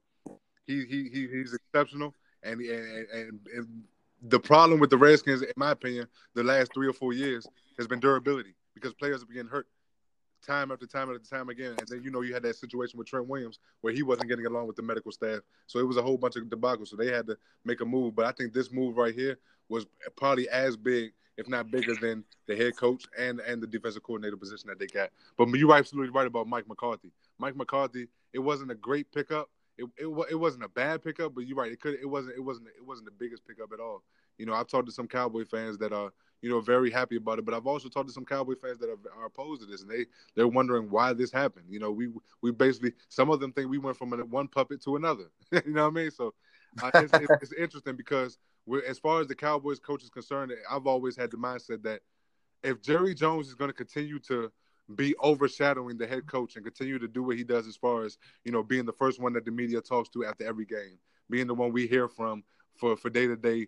he he, he he's exceptional and, and and and the problem with the Redskins, in my opinion, the last three or four years has been durability because players are getting hurt time after time after time again. And then you know you had that situation with Trent Williams where he wasn't getting along with the medical staff, so it was a whole bunch of debacles. So they had to make a move. But I think this move right here was probably as big, if not bigger, than the head coach and and the defensive coordinator position that they got. But you're absolutely right about Mike McCarthy. Mike McCarthy, it wasn't a great pickup. It, it, it wasn't a bad pickup, but you're right. It could it wasn't it wasn't it wasn't the biggest pickup at all. You know, I've talked to some Cowboy fans that are you know, very happy about it. But I've also talked to some Cowboy fans that are, are, opposed to this, and they they're wondering why this happened. You know, we we basically some of them think we went from one puppet to another. (laughs) you know what I mean? So uh, it's, it's, it's, interesting because as far as the Cowboys coach is concerned, I've always had the mindset that if Jerry Jones is going to continue to be overshadowing the head coach and continue to do what he does as far as you know being the first one that the media talks to after every game, being the one we hear from for for day to day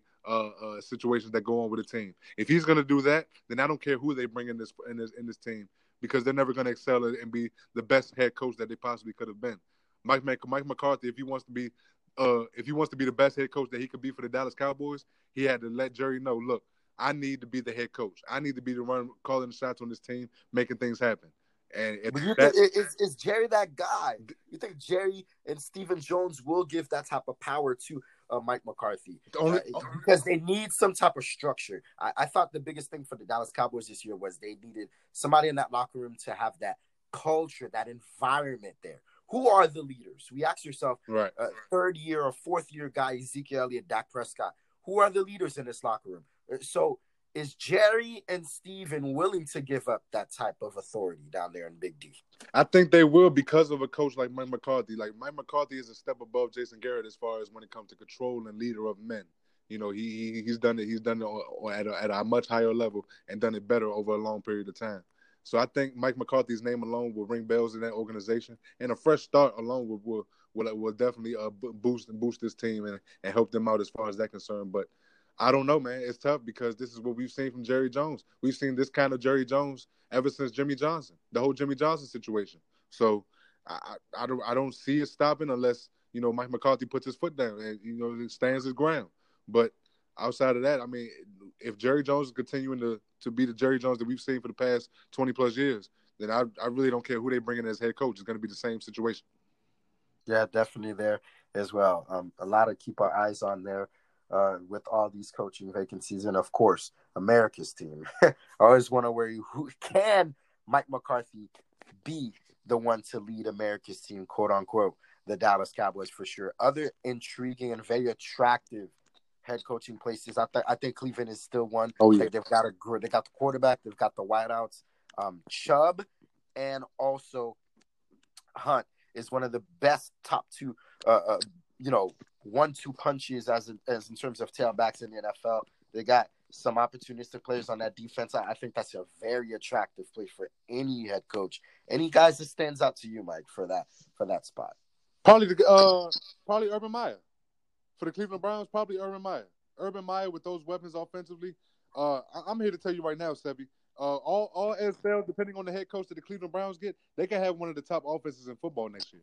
situations that go on with the team. If he's going to do that, then I don't care who they bring in this in this in this team because they're never going to excel and be the best head coach that they possibly could have been. Mike Mike McCarthy, if he wants to be uh, if he wants to be the best head coach that he could be for the Dallas Cowboys, he had to let Jerry know, look, I need to be the head coach. I need to be the one calling the shots on this team, making things happen. And think, is, is Jerry that guy? You think Jerry and Stephen Jones will give that type of power to uh, Mike McCarthy only, uh, because they need some type of structure. I, I thought the biggest thing for the Dallas Cowboys this year was they needed somebody in that locker room to have that culture, that environment there. Who are the leaders? We ask yourself, right? Uh, third year or fourth year guy Ezekiel Elliott, Dak Prescott. Who are the leaders in this locker room? Uh, so is Jerry and Stephen willing to give up that type of authority down there in Big D? I think they will because of a coach like Mike McCarthy. Like Mike McCarthy is a step above Jason Garrett as far as when it comes to control and leader of men. You know, he, he he's done it. He's done it at a, at a much higher level and done it better over a long period of time. So I think Mike McCarthy's name alone will ring bells in that organization, and a fresh start alone will will will, will definitely uh, boost and boost this team and, and help them out as far as that concerned. But I don't know, man. It's tough because this is what we've seen from Jerry Jones. We've seen this kind of Jerry Jones ever since Jimmy Johnson, the whole Jimmy Johnson situation. So I, I, don't I don't see it stopping unless you know Mike McCarthy puts his foot down and you know stands his ground. But outside of that, I mean, if Jerry Jones is continuing to to be the Jerry Jones that we've seen for the past twenty plus years, then I I really don't care who they bring in as head coach. It's going to be the same situation. Yeah, definitely there as well. Um, a lot to keep our eyes on there uh, with all these coaching vacancies, and of course, America's team. (laughs) I always want to worry who can Mike McCarthy be the one to lead America's team, quote unquote, the Dallas Cowboys for sure. Other intriguing and very attractive head coaching places. I, th- I think Cleveland is still one. Oh yeah, they've got a they got the quarterback, they've got the wideouts, um, Chubb, and also Hunt is one of the best top two, uh, uh you know, one-two punches as in, as in terms of tailbacks in the NFL. They got some opportunistic players on that defense. I, I think that's a very attractive play for any head coach. Any guys that stands out to you, Mike, for that for that spot? Probably the uh probably Urban Meyer for the Cleveland Browns. Probably Urban Meyer. Urban Meyer with those weapons offensively. Uh, I, am here to tell you right now, Sebi. Uh, all all NFL, depending on the head coach that the Cleveland Browns get, they can have one of the top offenses in football next year.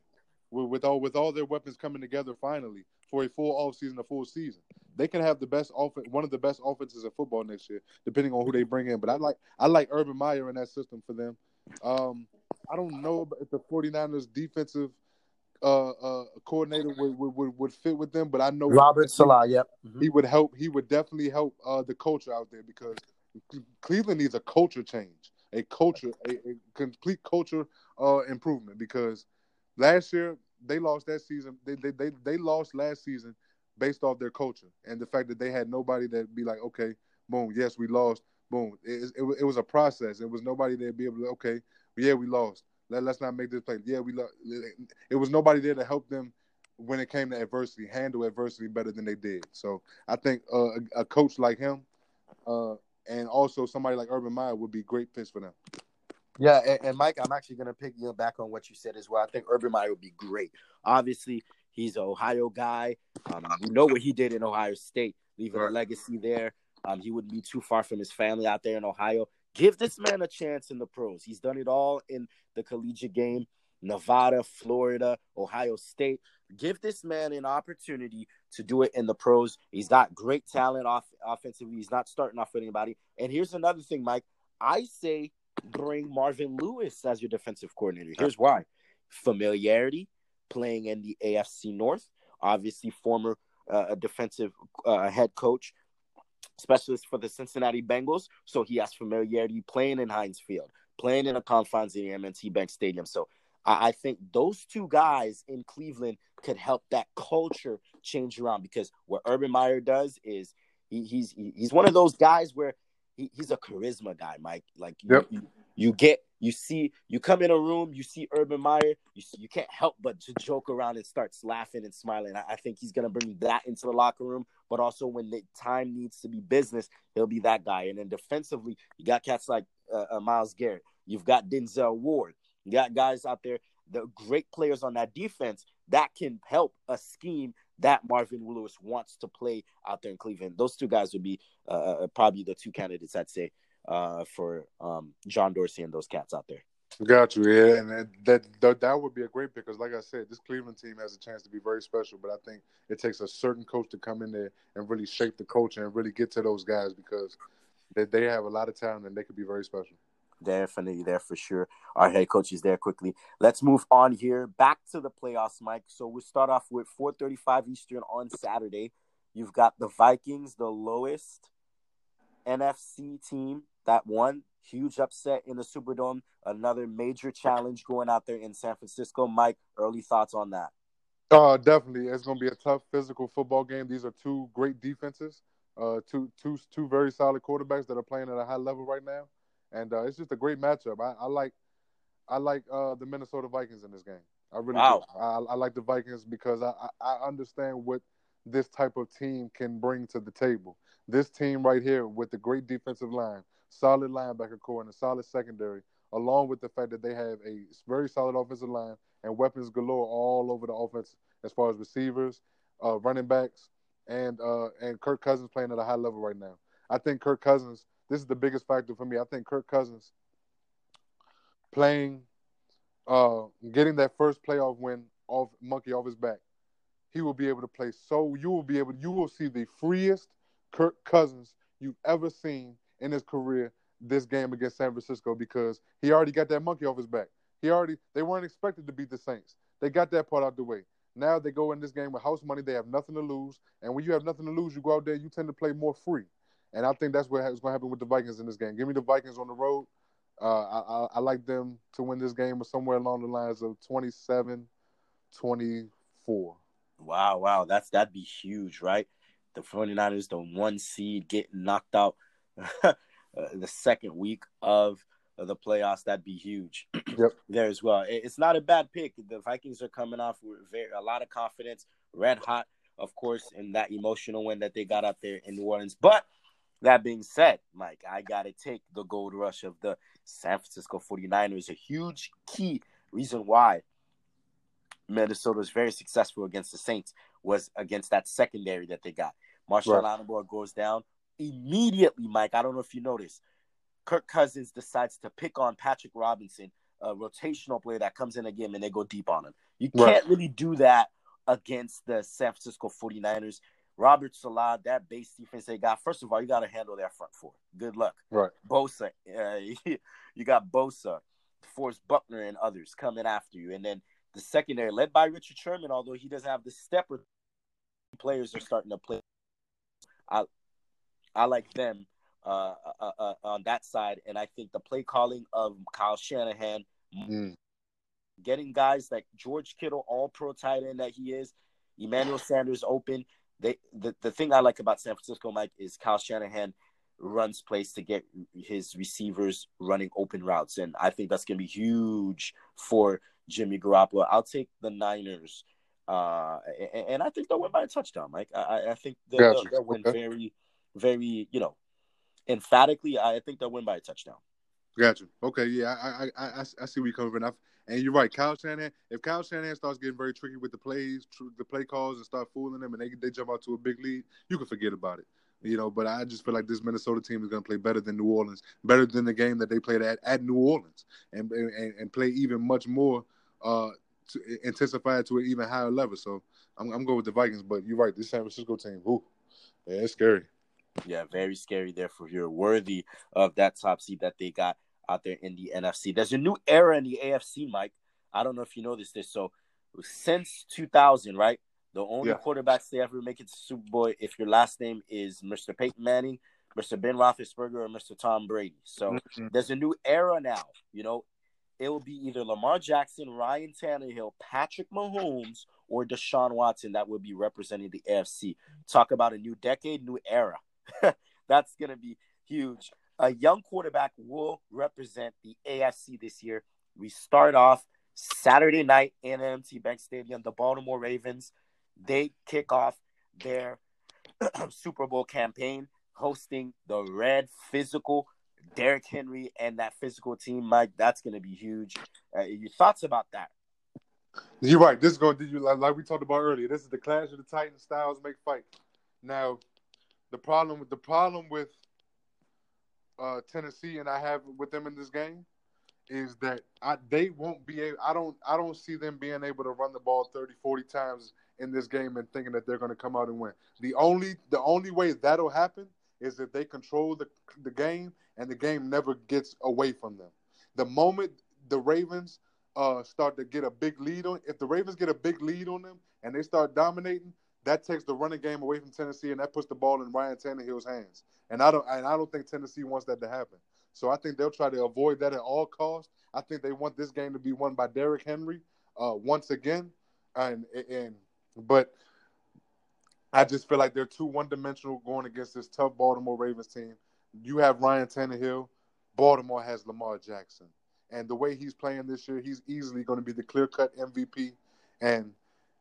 With, with all with all their weapons coming together finally for a full off season, a full season, they can have the best offense, one of the best offenses in football next year, depending on who they bring in. But I like I like Urban Meyer in that system for them. Um, I don't know if the 49ers defensive uh, uh, coordinator would, would, would, fit with them, but I know Robert Saleh. Yep, mm-hmm. he would help. He would definitely help uh, the culture out there because Cleveland needs a culture change, a culture, a, a complete culture uh, improvement. Because last year they lost that season. They, they they they lost last season based off their culture and the fact that they had nobody that be like, okay, boom, yes, we lost. Boom. It, it, it was a process. It was nobody that be able to, okay, yeah, we lost. Let, us not make this play. Yeah, we lost. It was nobody there to help them when it came to adversity, handle adversity better than they did. So I think uh, a, a, coach like him uh, and also somebody like Urban Meyer would be great fits for them. Yeah, and, and Mike, I'm actually going to pick you back on what you said as well. I think Urban Meyer would be great. Obviously, he's an Ohio guy. Um, you know what he did in Ohio State, leaving right. a legacy there. Um, he wouldn't be too far from his family out there in Ohio. Give this man a chance in the pros. He's done it all in the collegiate game. Nevada, Florida, Ohio State. Give this man an opportunity to do it in the pros. He's got great talent off offensively. He's not starting off with anybody. And here's another thing, Mike. I say bring Marvin Lewis as your defensive coordinator. Here's why: familiarity, playing in the AFC North. Obviously, former uh, defensive uh, head coach, specialist for the Cincinnati Bengals. So he has familiarity playing in Heinz Field, playing in the confines of the M&T Bank Stadium. So I, I think those two guys in Cleveland could help that culture change around because what Urban Meyer does is he, he's he's one of those guys where he, he's a charisma guy, Mike. Like you, yep. you, you get you see you come in a room, you see Urban Meyer, you you can't help but to joke around and starts laughing and smiling. I, I think he's gonna bring that into the locker room, but also when the time needs to be business, he'll be that guy. And then defensively, you got cats like uh, uh, Myles Garrett, you've got Denzel Ward, you got guys out there, the great players on that defense that can help a scheme that Marvin Lewis wants to play out there in Cleveland. Those two guys would be uh, uh, probably the two candidates I'd say uh, for um, John Dorsey and those cats out there. Got you, yeah, and that, that that would be a great pick because, like I said, this Cleveland team has a chance to be very special. But I think it takes a certain coach to come in there and really shape the culture and really get to those guys because they, they have a lot of talent and they could be very special. Definitely there for sure. Our head coach is there quickly. Let's move on here. Back to the playoffs, Mike. So we'll start off with 4:35 Eastern on Saturday. You've got the Vikings, the lowest NFC team that won. Huge upset in the Superdome. Another major challenge going out there in San Francisco. Mike, early thoughts on that? Uh, definitely. It's going to be a tough physical football game. These are two great defenses, uh, two, two, two very solid quarterbacks that are playing at a high level right now and uh, it's just a great matchup. I, I like I like uh, the Minnesota Vikings in this game. I really wow. do. I, I, like the Vikings because I, I understand what this type of team can bring to the table. This team right here with the great defensive line, solid linebacker core, and a solid secondary, along with the fact that they have a very solid offensive line and weapons galore all over the offense as far as receivers, uh, running backs, and uh, and Kirk Cousins playing at a high level right now. I think Kirk Cousins – this is the biggest factor for me. I think Kirk Cousins playing, uh, getting that first playoff win off monkey off his back, he will be able to play. So you will be able, you will see the freest, Kirk Cousins you've ever seen in his career this game against San Francisco because he already got that monkey off his back. He already they weren't expected to beat the Saints. They got that part out the way. Now they go in this game with house money. They have nothing to lose, and when you have nothing to lose, you go out there. You tend to play more free, and I think that's what's going to happen with the Vikings in this game. Give me the Vikings on the road. Uh, I, I, I, like them to win this game somewhere along the lines of 27 24. Wow, wow. That's that'd be huge, right? The 49ers, the one seed, getting knocked out (laughs) uh, the second week of the playoffs. That'd be huge. (clears throat) Yep. there as well. It's not a bad pick. The Vikings are coming off with very, a lot of confidence, red hot, of course, in that emotional win that they got out there in New Orleans. But that being said, Mike, I got to take the gold rush of the San Francisco 49ers. A huge key reason why Minnesota was very successful against the Saints was against that secondary that they got. Marshall right. goes down immediately, Mike. I don't know if you noticed. Kirk Cousins decides to pick on Patrick Robinson, a rotational player that comes in a game and they go deep on him. You can't right. really do that against the San Francisco 49ers. Robert Saleh, that base defense they got. First of all, you got to handle their front four. Good luck. Right. Bosa, uh, (laughs) you got Bosa, Forrest Buckner, and others coming after you, and then the secondary led by Richard Sherman, although he doesn't have the stepper. Players are starting to play. I, I like them uh, uh, uh, on that side, and I think the play calling of Kyle Shanahan, mm. getting guys like George Kittle, all pro tight end that he is, Emmanuel Sanders open, they the, the thing I like about San Francisco, Mike, is Kyle Shanahan runs plays to get his receivers running open routes, and I think that's going to be huge for Jimmy Garoppolo. I'll take the Niners, uh, and, and, I think they'll win by a touchdown, Mike. I, I think they'll, they'll, they'll win okay. very, very, you know, emphatically. I think they'll win by a touchdown. Gotcha. Okay, yeah, I I I, I see where you're coming from. And you're right, Kyle Shanahan. If Kyle Shanahan starts getting very tricky with the plays, the play calls, and start fooling them, and they they jump out to a big lead, you can forget about it. You know, but I just feel like this Minnesota team is going to play better than New Orleans, better than the game that they played at at New Orleans, and and, and play even much more uh, to intensify to an even higher level. So I'm I'm going with the Vikings, but you're right, this San Francisco team, whoo, yeah, it's scary. Yeah, very scary. Therefore, you're worthy of that top seed that they got out there in the NFC. There's a new era in the AFC, Mike. I don't know if you noticed this. So since 2000, right? The only yeah. quarterbacks to ever make it to Super Bowl if your last name is Mr. Peyton Manning, Mr. Ben Roethlisberger, or Mr. Tom Brady. So mm-hmm. there's a new era now. You know, it will be either Lamar Jackson, Ryan Tannehill, Patrick Mahomes, or Deshaun Watson that will be representing the AFC. Talk about a new decade, new era. (laughs) That's gonna be huge a young quarterback will represent the AFC this year. We start off Saturday night in M&T Bank Stadium. The Baltimore Ravens they kick off their (clears throat) Super Bowl campaign, hosting the red physical Derrick Henry and that physical team. Mike, that's going to be huge. Uh, your thoughts about that? You're right. This is going to do you like, like we talked about earlier. This is the clash of the Titans. Styles make fight. Now, the problem with the problem with uh, Tennessee and I have with them in this game is that I, they won't be able, I don't I don't see them being able to run the ball 30 40 times in this game and thinking that they're going to come out and win. The only the only way that'll happen is if they control the the game and the game never gets away from them. The moment the Ravens uh, start to get a big lead on if the Ravens get a big lead on them and they start dominating, that takes the running game away from Tennessee and that puts the ball in Ryan Tannehill's hands. And I don't and I don't think Tennessee wants that to happen. So I think they'll try to avoid that at all costs. I think they want this game to be won by Derrick Henry uh, once again. And and but I just feel like they're too one dimensional going against this tough Baltimore Ravens team. You have Ryan Tannehill. Baltimore has Lamar Jackson. And the way he's playing this year, he's easily going to be the clear cut MVP. And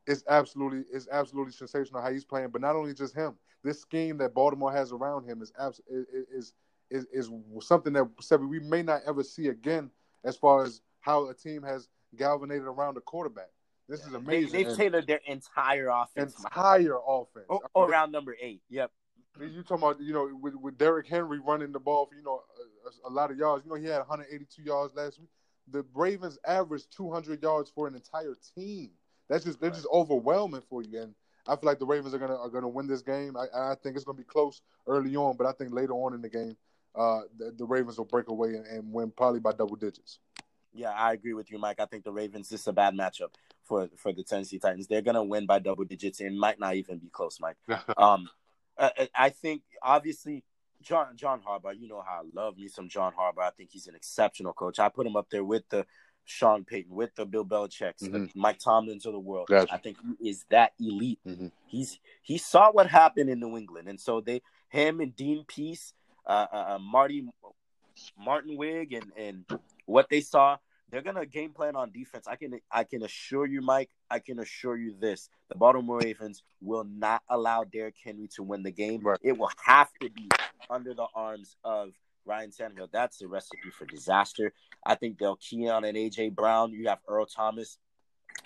it's absolutely it's absolutely sensational how he's playing. But not only just him, this scheme that Baltimore has around him is abs- is, is is something that we may not ever see again as far as how a team has galvanized around a quarterback. This is amazing. They, have tailored their entire offense. Entire offense. Oh, I oh, mean, around number eight. Yep. You talking about you know with, with Derrick Henry running the ball for you know a, a lot of yards. You know he had 182 yards last week. The Ravens averaged 200 yards for an entire team. That's just they're right. just overwhelming for you. And I feel like the Ravens are gonna are gonna win this game. I, I think it's gonna be close early on, but I think later on in the game, uh, the, the Ravens will break away and, and win probably by double digits. Yeah, I agree with you, Mike. I think the Ravens this is a bad matchup for for the Tennessee Titans. They're gonna win by double digits and might not even be close, Mike. (laughs) um, I, I think obviously John John Harbaugh. You know how I love me some John Harbaugh. I think he's an exceptional coach. I put him up there with the Sean Payton, with the Bill Belichick's, mm-hmm. the Mike Tomlins of the world. Gotcha. I think he is that elite. Mm-hmm. He's he saw what happened in New England, and so they him and Dean Pees, uh, uh, uh Marty Martin Wig, and and what they saw they're gonna game plan on defense. I can I can assure you, Mike. I can assure you this: the Baltimore Ravens will not allow Derrick Henry to win the game. Right. It will have to be under the arms of Ryan Tannehill. That's the recipe for disaster. I think they'll key on an AJ Brown. You have Earl Thomas.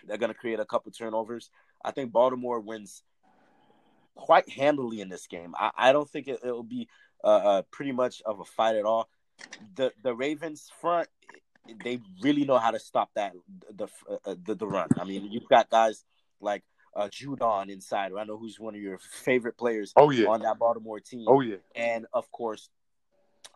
They're gonna create a couple turnovers. I think Baltimore wins quite handily in this game. I, I don't think it, will be uh, uh, pretty much of a fight at all. The the Ravens front they really know how to stop that the uh, the, the run. I mean, you've got guys like uh, Judon inside. I know who's one of your favorite players. Oh yeah, on that Baltimore team. Oh yeah, and of course,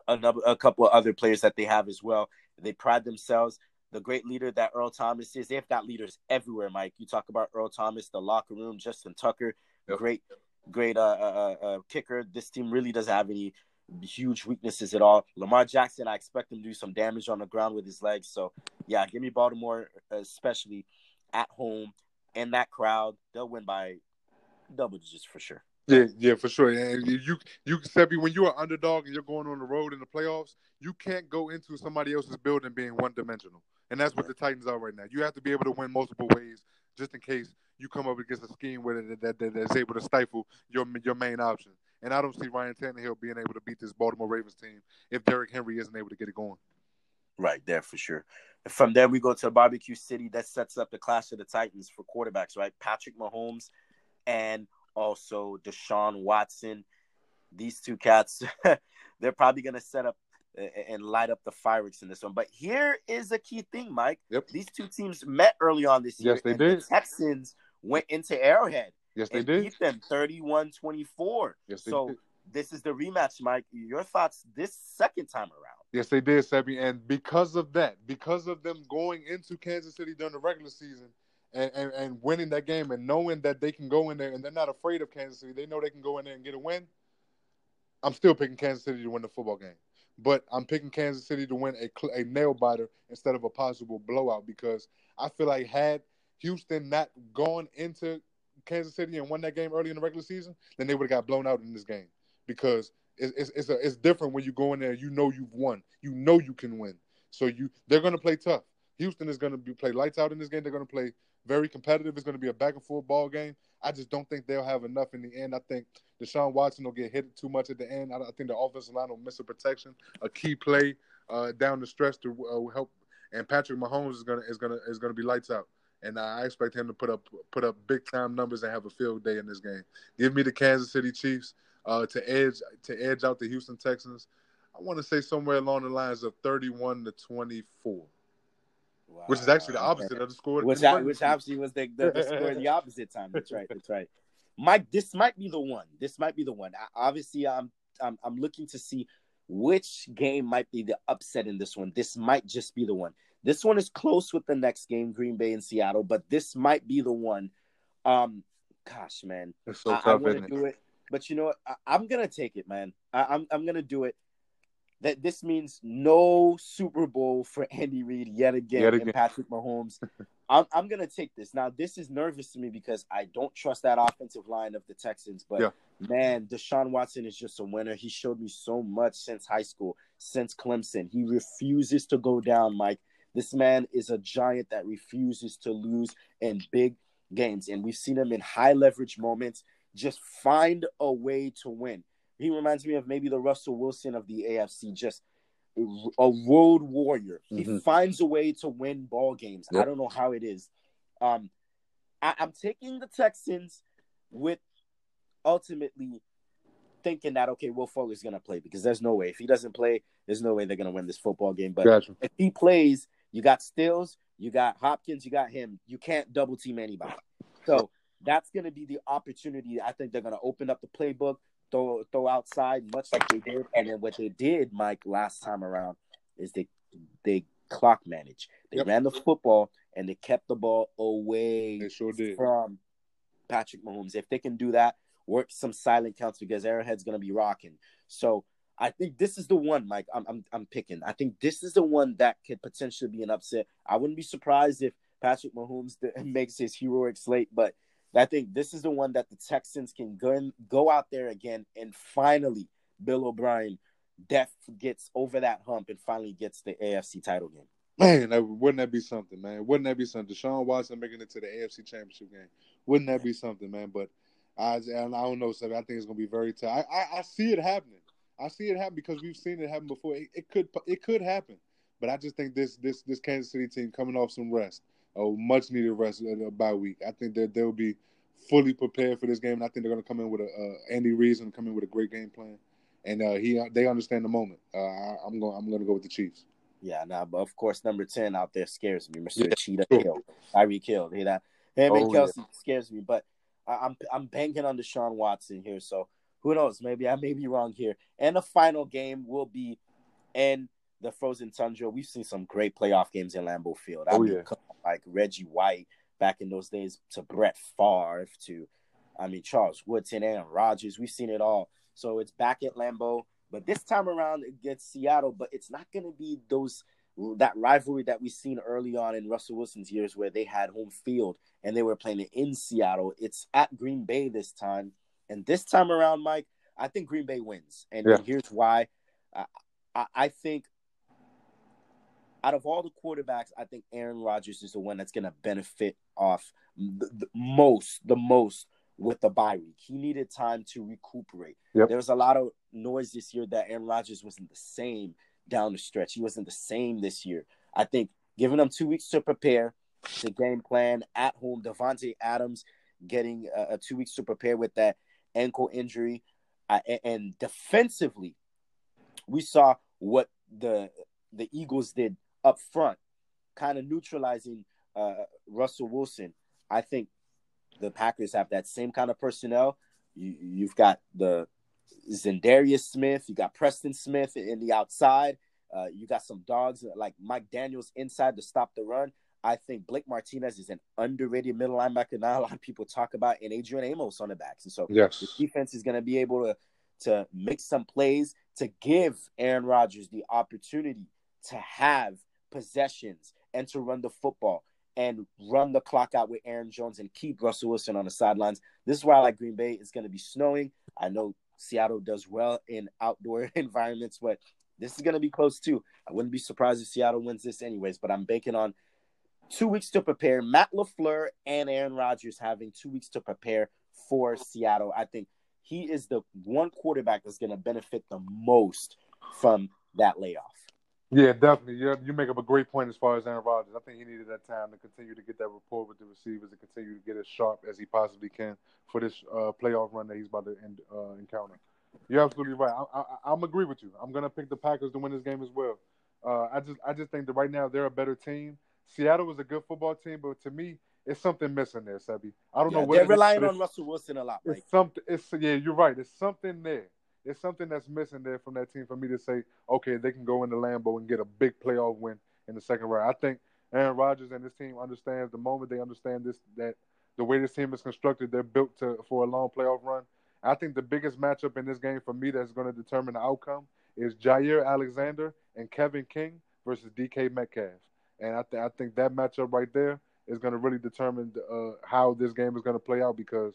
another a couple of other players that they have as well. They pride themselves. The great leader that Earl Thomas is. They've got leaders everywhere, Mike. You talk about Earl Thomas, the locker room, Justin Tucker, yep. great, great uh, uh, uh, uh kicker. This team really doesn't have any huge weaknesses at all. Lamar Jackson, I expect him to do some damage on the ground with his legs. So, yeah, give me Baltimore, especially at home and that crowd. They'll win by double digits for sure. Yeah, yeah, for sure. And you, you, Sebi, when you're an underdog and you're going on the road in the playoffs, you can't go into somebody else's building being one dimensional. And that's what the Titans are right now. You have to be able to win multiple ways, just in case you come up against a scheme where that, that, that, that's able to stifle your your main option. And I don't see Ryan Tannehill being able to beat this Baltimore Ravens team if Derrick Henry isn't able to get it going. Right there for sure. From there we go to Barbecue City. That sets up the clash of the Titans for quarterbacks, right? Patrick Mahomes and also Deshaun Watson. These two cats, (laughs) they're probably gonna set up and light up the fireworks in this one. But here is a key thing, Mike. Yep. These two teams met early on this year. Yes, they did. The Texans went into Arrowhead Yes, they did. Beat them 31-24. Yes, so did. this is the rematch, Mike. Your thoughts this second time around? Yes, they did, Sebi. And because of that, because of them going into Kansas City during the regular season and, and, and winning that game and knowing that they can go in there and they're not afraid of Kansas City, they know they can go in there and get a win. I'm still picking Kansas City to win the football game. But I'm picking Kansas City to win a, a nail biter instead of a possible blowout because I feel like had Houston not gone into Kansas City and won that game early in the regular season, then they would have got blown out in this game because it's it's it's, a, it's different when you go in there. You know you've won. You know you can win. So you they're going to play tough. Houston is going to be play lights out in this game. They're going to play very competitive. It's going to be a back and forth ball game. I just don't think they'll have enough in the end. I think Deshaun Watson will get hit too much at the end. I, I think the offensive line will miss a protection, a key play uh, down the stretch to uh, help. And Patrick Mahomes is gonna is gonna is gonna be lights out and I expect him to put up put up big time numbers and have a field day in this game. Give me the Kansas City Chiefs uh, to edge to edge out the Houston Texans. I want to say somewhere along the lines of thirty-one to twenty-four. Wow. Which is actually the opposite of the score. Which, I, which obviously was the, the, the score the opposite time. That's right. That's right. Mike, this might be the one. This might be the one. I, obviously, I'm, I'm I'm looking to see which game might be the upset in this one. This might just be the one. This one is close with the next game, Green Bay and Seattle, but this might be the one. Um, gosh, man, it's so I, tough, I want to do it? but you know what? I, am gonna take it, man. I, am I'm, I'm gonna do it. That this means no Super Bowl for (laughs) Andy Reid yet again, yet again. and Patrick Mahomes. (laughs) I'm I'm gonna take this. Now this is nervous to me because I don't trust that offensive line of the Texans. But yeah. man, Deshaun Watson is just a winner. He showed me so much since high school, since Clemson. He refuses to go down, Mike. This man is a giant that refuses to lose in big games. And we've seen him in high leverage moments just find a way to win. He reminds me of maybe the Russell Wilson of the AFC, just a road warrior. Mm-hmm. He finds a way to win ball games. Yep. I don't know how it is. Um, I, I'm taking the Texans with ultimately thinking that okay, Will Fuller is gonna play because there's no way if he doesn't play, there's no way they're gonna win this football game. But gotcha. if he plays, you got Stills, you got Hopkins, you got him. You can't double team anybody. So that's going to be the opportunity. I think they're going to open up the playbook, throw throw outside, much like they did. And then what they did, Mike, last time around, is they they clock manage. They Yep. ran the football and they kept the ball away sure from Patrick Mahomes. If they can do that, work some silent counts because Arrowhead's going to be rocking. So I think this is the one, Mike. I'm, I'm I'm picking. I think this is the one that could potentially be an upset. I wouldn't be surprised if Patrick Mahomes (laughs) makes his heroic slate, but I think this is the one that the Texans can go go out there again and finally Bill O'Brien def gets over that hump and finally gets the AFC title game. Man, wouldn't that be something, man? Wouldn't that be something? Deshaun Watson making it to the AFC Championship game. Wouldn't that be something, man? But I, I don't know, Seb. I think it's gonna be very tough. I, I, I see it happening. I see it happen because we've seen it happen before. It, it could it could happen, but I just think this this this Kansas City team coming off some rest, a much needed rest in a bye week. I think that they'll be fully prepared for this game, and I think they're gonna come in with a uh, Andy Reid's gonna come in with a great game plan, and uh, he they understand the moment. Uh, I, I'm going I'm gonna go with the Chiefs. Yeah, nah, but of course, number 10 out there scares me. Mr. Yeah, Cheetah sure. Hill. Tyreek Hill. Hear that? Him and Oh, Kelce scares me, but I, I'm I'm banking on Deshaun Watson here. So who knows? Maybe I may be wrong here. And the final game will be in the Frozen Tundra. We've seen some great playoff games in Lambeau Field. I Oh, mean, yeah. Like Reggie White back in those days to Brett Favre to, I mean, Charles Woodson, Aaron Rodgers. We've seen it all. So it's back at Lambeau. But this time around against Seattle, but it's not going to be those that rivalry that we've seen early on in Russell Wilson's years where they had home field and they were playing it in Seattle. It's at Green Bay this time. And this time around, Mike, I think Green Bay wins. And, Yeah. and here's why. I, I think out of all the quarterbacks, I think Aaron Rodgers is the one that's going to benefit off the, the most, the most with the bye week. He needed time to recuperate. Yep. There was a lot of noise this year that Aaron Rodgers wasn't the same down the stretch. He wasn't the same this year. I think giving them two weeks to prepare, the game plan at home, Davante Adams getting uh, uh, two weeks to prepare with that ankle injury, uh, and, and defensively, we saw what the the Eagles did up front, kind of neutralizing uh, Russell Wilson. I think the Packers have that same kind of personnel. You, you've got the Za'Darius Smith, you got Preston Smith in the outside. Uh, you got some dogs like Mike Daniels inside to stop the run. I think Blake Martinez is an underrated middle linebacker. Not a lot of people talk about, and Adrian Amos on the backs. And so Yes. the defense is going to be able to to make some plays to give Aaron Rodgers the opportunity to have possessions and to run the football and run the clock out with Aaron Jones and keep Russell Wilson on the sidelines. This is why I like Green Bay. It's going to be snowing. I know Seattle does well in outdoor (laughs) environments, but this is going to be close too. I wouldn't be surprised if Seattle wins this anyways, but I'm banking on two weeks to prepare. Matt LaFleur and Aaron Rodgers having two weeks to prepare for Seattle. I think he is the one quarterback that's going to benefit the most from that layoff. Yeah, definitely. You you make up a great point as far as Aaron Rodgers. I think he needed that time to continue to get that rapport with the receivers and continue to get as sharp as he possibly can for this uh, playoff run that he's about to end, uh, encounter. You're absolutely right. I, I, I'm agree with you. I'm gonna pick the Packers to win this game as well. Uh, I just I just think that right now they're a better team. Seattle was a good football team, but to me, it's something missing there, Sebi. I don't Yeah, know what they're relying on Russell Wilson a lot, it's something. It's yeah, you're right. It's something there. It's something that's missing there from that team for me to say, okay, they can go into Lambeau and get a big playoff win in the second round. I think Aaron Rodgers and this team understands the moment they understand this that the way this team is constructed, they're built to for a long playoff run. I think the biggest matchup in this game for me that's going to determine the outcome is Jaire Alexander and Kevin King versus DK Metcalf, and I, th- I think that matchup right there is going to really determine uh, how this game is going to play out because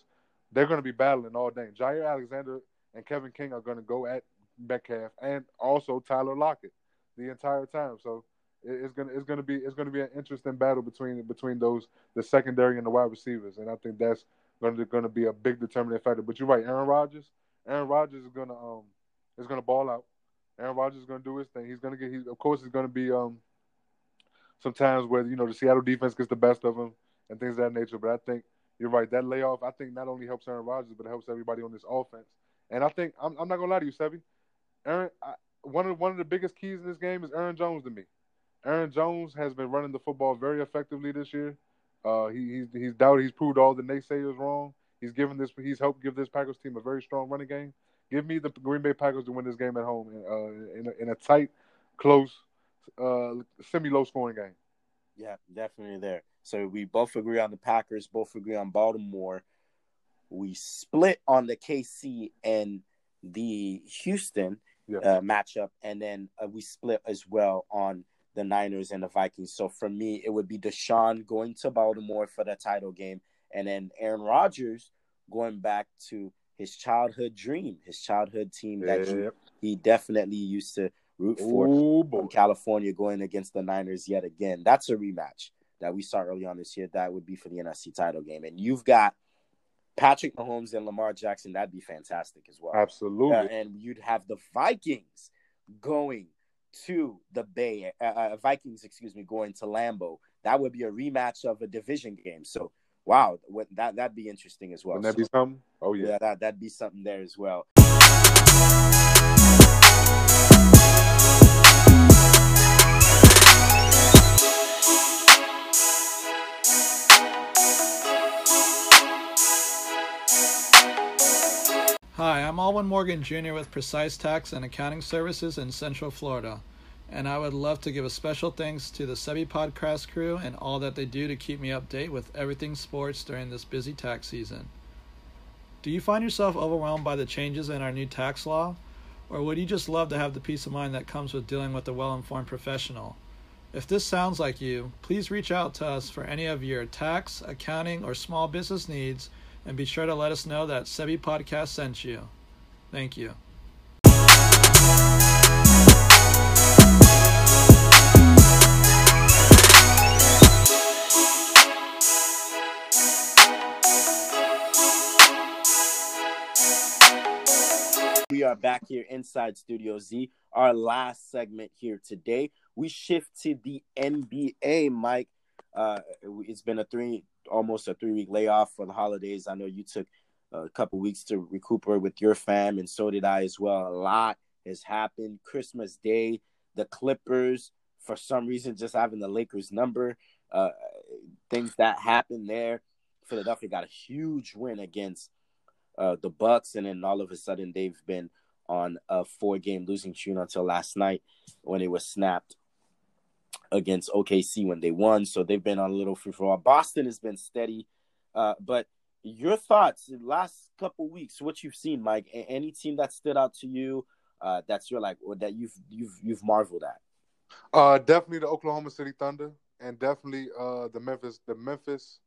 they're going to be battling all day. Jaire Alexander and Kevin King are going to go at Metcalf and also Tyler Lockett the entire time. So it's gonna it's gonna be it's gonna be an interesting battle between between those the secondary and the wide receivers, and I think that's going to going to be a big determining factor. But you're right, Aaron Rodgers. Aaron Rodgers is gonna um is gonna ball out. Aaron Rodgers is gonna do his thing. He's gonna get. He of course is gonna be um sometimes where you know the Seattle defense gets the best of him and things of that nature. But I think you're right. That layoff I think not only helps Aaron Rodgers, but it helps everybody on this offense. And I think I'm, I'm not gonna lie to you, Sebi. Aaron, I, one of one of the biggest keys in this game is Aaron Jones to me. Aaron Jones has been running the football very effectively this year. Uh, he, he's he's doubted. He's proved all the naysayers wrong. He's given this. He's helped give this Packers team a very strong running game. Give me the Green Bay Packers to win this game at home in, uh, in, a, in a tight, close, uh, semi-low scoring game. Yeah, definitely there. So we both agree on the Packers. Both agree on Baltimore. We split on the KC and the Houston yeah. uh, matchup, and then uh, we split as well on the Niners and the Vikings. So for me, it would be Deshaun going to Baltimore for the title game, and then Aaron Rodgers going back to his childhood dream, his childhood team that he, he definitely used to root for Ooh, from California, going against the Niners yet again. That's a rematch that we saw early on this year. That would be for the NFC title game, and you've got Patrick Mahomes and Lamar Jackson. That'd be fantastic as well. Absolutely, uh, and you'd have the Vikings going to the Bay, uh, uh, Vikings, excuse me, going to Lambeau. That would be a rematch of a division game. So, wow, that that'd be interesting as well. Wouldn't that so, be something? Oh yeah, yeah that that'd be something there as well. Hi, I'm Alwyn Morgan Jr. with Precise Tax and Accounting Services in Central Florida, and I would love to give a special thanks to the Sebi Podcast crew and all that they do to keep me update with everything sports during this busy tax season. Do you find yourself overwhelmed by the changes in our new tax law? Or would you just love to have the peace of mind that comes with dealing with a well informed professional? If this sounds like you, please reach out to us for any of your tax, accounting, or small business needs and be sure to let us know that Sebi Podcast sent you. Thank you. We are back here inside Studio Z. Our last segment here today. We shift to the NBA, Mike. Uh, it's been a three almost a three week layoff for the holidays. I know you took a couple weeks to recuperate with your fam, and so did I as well. A lot has happened. Christmas Day, the Clippers, for some reason, just having the Lakers number, uh, things that happened there. Philadelphia got a huge win against uh, the Bucks, and then all of a sudden they've been on a four-game losing streak until last night when it was snapped against OKC when they won. So they've been on a little free for all. Boston has been steady. Uh, but your thoughts the last couple weeks, what you've seen, Mike? Any team that stood out to you uh, that's you're like or that you've you've you've marveled at? Uh, definitely the Oklahoma City Thunder, and definitely uh, the Memphis the Memphis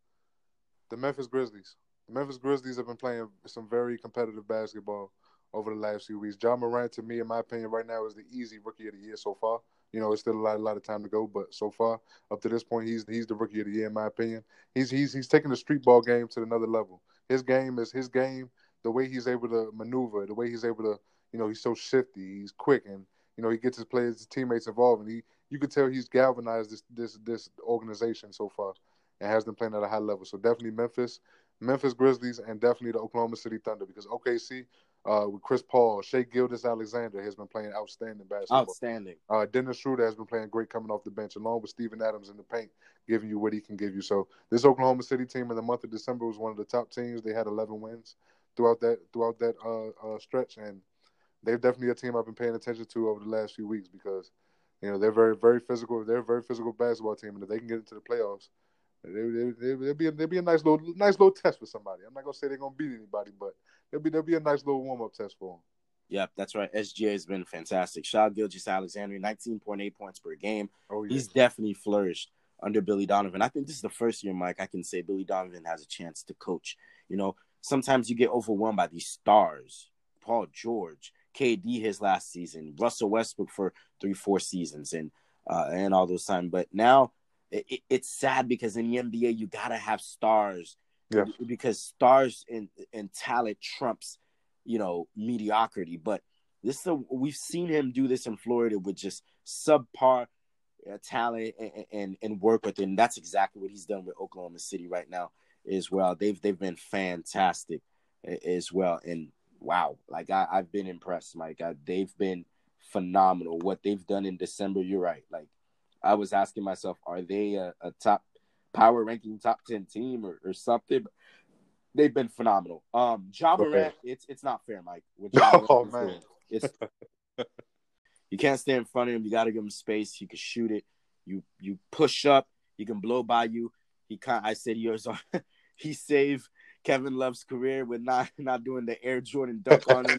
the Memphis Grizzlies. The Memphis Grizzlies have been playing some very competitive basketball over the last few weeks. Ja Morant, to me, in my opinion, right now is the easy rookie of the year so far. You know, it's still a lot, a lot of time to go, but so far up to this point, he's he's the rookie of the year in my opinion. He's he's he's taking the street ball game to another level. His game is his game. The way he's able to maneuver, the way he's able to, you know, he's so shifty. He's quick, and you know, he gets his players, his teammates involved, and he you can tell he's galvanized this this this organization so far and has them playing at a high level. So definitely Memphis, Memphis Grizzlies, and definitely the Oklahoma City Thunder because OKC uh, with Chris Paul, Shai Gilgeous-Alexander has been playing outstanding basketball. Outstanding. Uh, Dennis Schroeder has been playing great coming off the bench, along with Steven Adams in the paint, giving you what he can give you. So this Oklahoma City team in the month of December was one of the top teams. They had 11 wins throughout that throughout that uh, uh, stretch, and they're definitely a team I've been paying attention to over the last few weeks because you know they're very very physical. They're a very physical basketball team, and if they can get into the playoffs, they, they, they, will be they'll be a nice little nice little test for somebody. I'm not gonna say they're gonna beat anybody, but There'll be there'll be a nice little warm up test for them. Yep, that's right. SGA has been fantastic. Shai Gilgeous-Alexander, 19.8 points per game. Oh, yes. He's definitely flourished under Billy Donovan. I think this is the first year, Mike, I can say Billy Donovan has a chance to coach. You know, sometimes you get overwhelmed by these stars. Paul George, KD his last season, Russell Westbrook for three, four seasons, and uh, and all those time. But now it, it's sad because in the NBA you gotta have stars yeah. because stars and and talent trumps, you know, mediocrity. But this is a, we've seen him do this in Florida with just subpar uh, talent and, and, and work with, and that's exactly what he's done with Oklahoma City right now as well. They've they've been fantastic as well, and wow, like I, I've been impressed, Mike. I, they've been phenomenal. What they've done in December, you're right. Like I was asking myself, are they a, a top power ranking top ten team or, or something. They've been phenomenal. Um, Morant, it's it's not fair, Mike. (laughs) Oh, man. it's (laughs) you can't stay in front of him. You got to give him space. He can shoot it. You you push up. He can blow by you. He can't. I said yours on. (laughs) he saved Kevin Love's career with not not doing the Air Jordan dunk on him.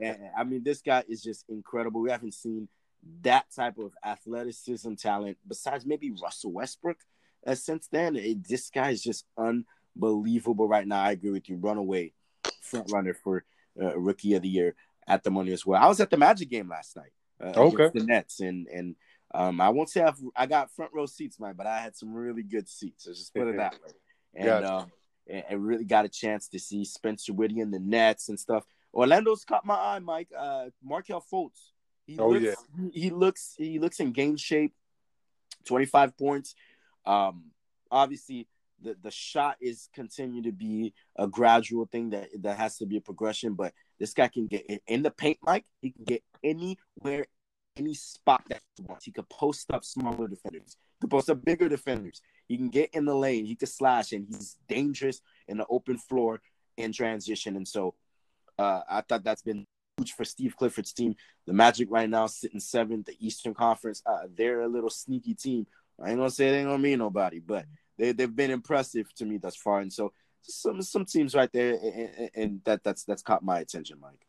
And, I mean, this guy is just incredible. We haven't seen that type of athleticism talent besides maybe Russell Westbrook. Uh, since then, it, this guy is just unbelievable right now. I agree with you. Runaway front runner for uh, rookie of the year at the money as well. I was at the Magic game last night. Uh, Okay. the Nets, and and um, I won't say I've, I got front row seats, man, but I had some really good seats. Let's just put it that way. (laughs) And Gotcha. um, and, and really got a chance to see Spencer Dinwiddie and the Nets and stuff. Orlando's caught my eye, Mike. Uh, Markelle Fultz. He Oh, looks, he looks he looks in game shape. Twenty five points. Um, obviously the the shot is continue to be a gradual thing that that has to be a progression. But this guy can get in, in the paint, Mike. He can get anywhere, any spot that he wants. He could post up smaller defenders. He could post up bigger defenders. He can get in the lane. He could slash, and he's dangerous in the open floor in transition. And so, uh, I thought that's been huge for Steve Clifford's team. The Magic right now sitting seventh, the Eastern Conference. Uh, they're a little sneaky team. I ain't gonna say they ain't gonna mean nobody, but they they've been impressive to me thus far. And so some some teams right there, and, and, that that's that's caught my attention, Mike.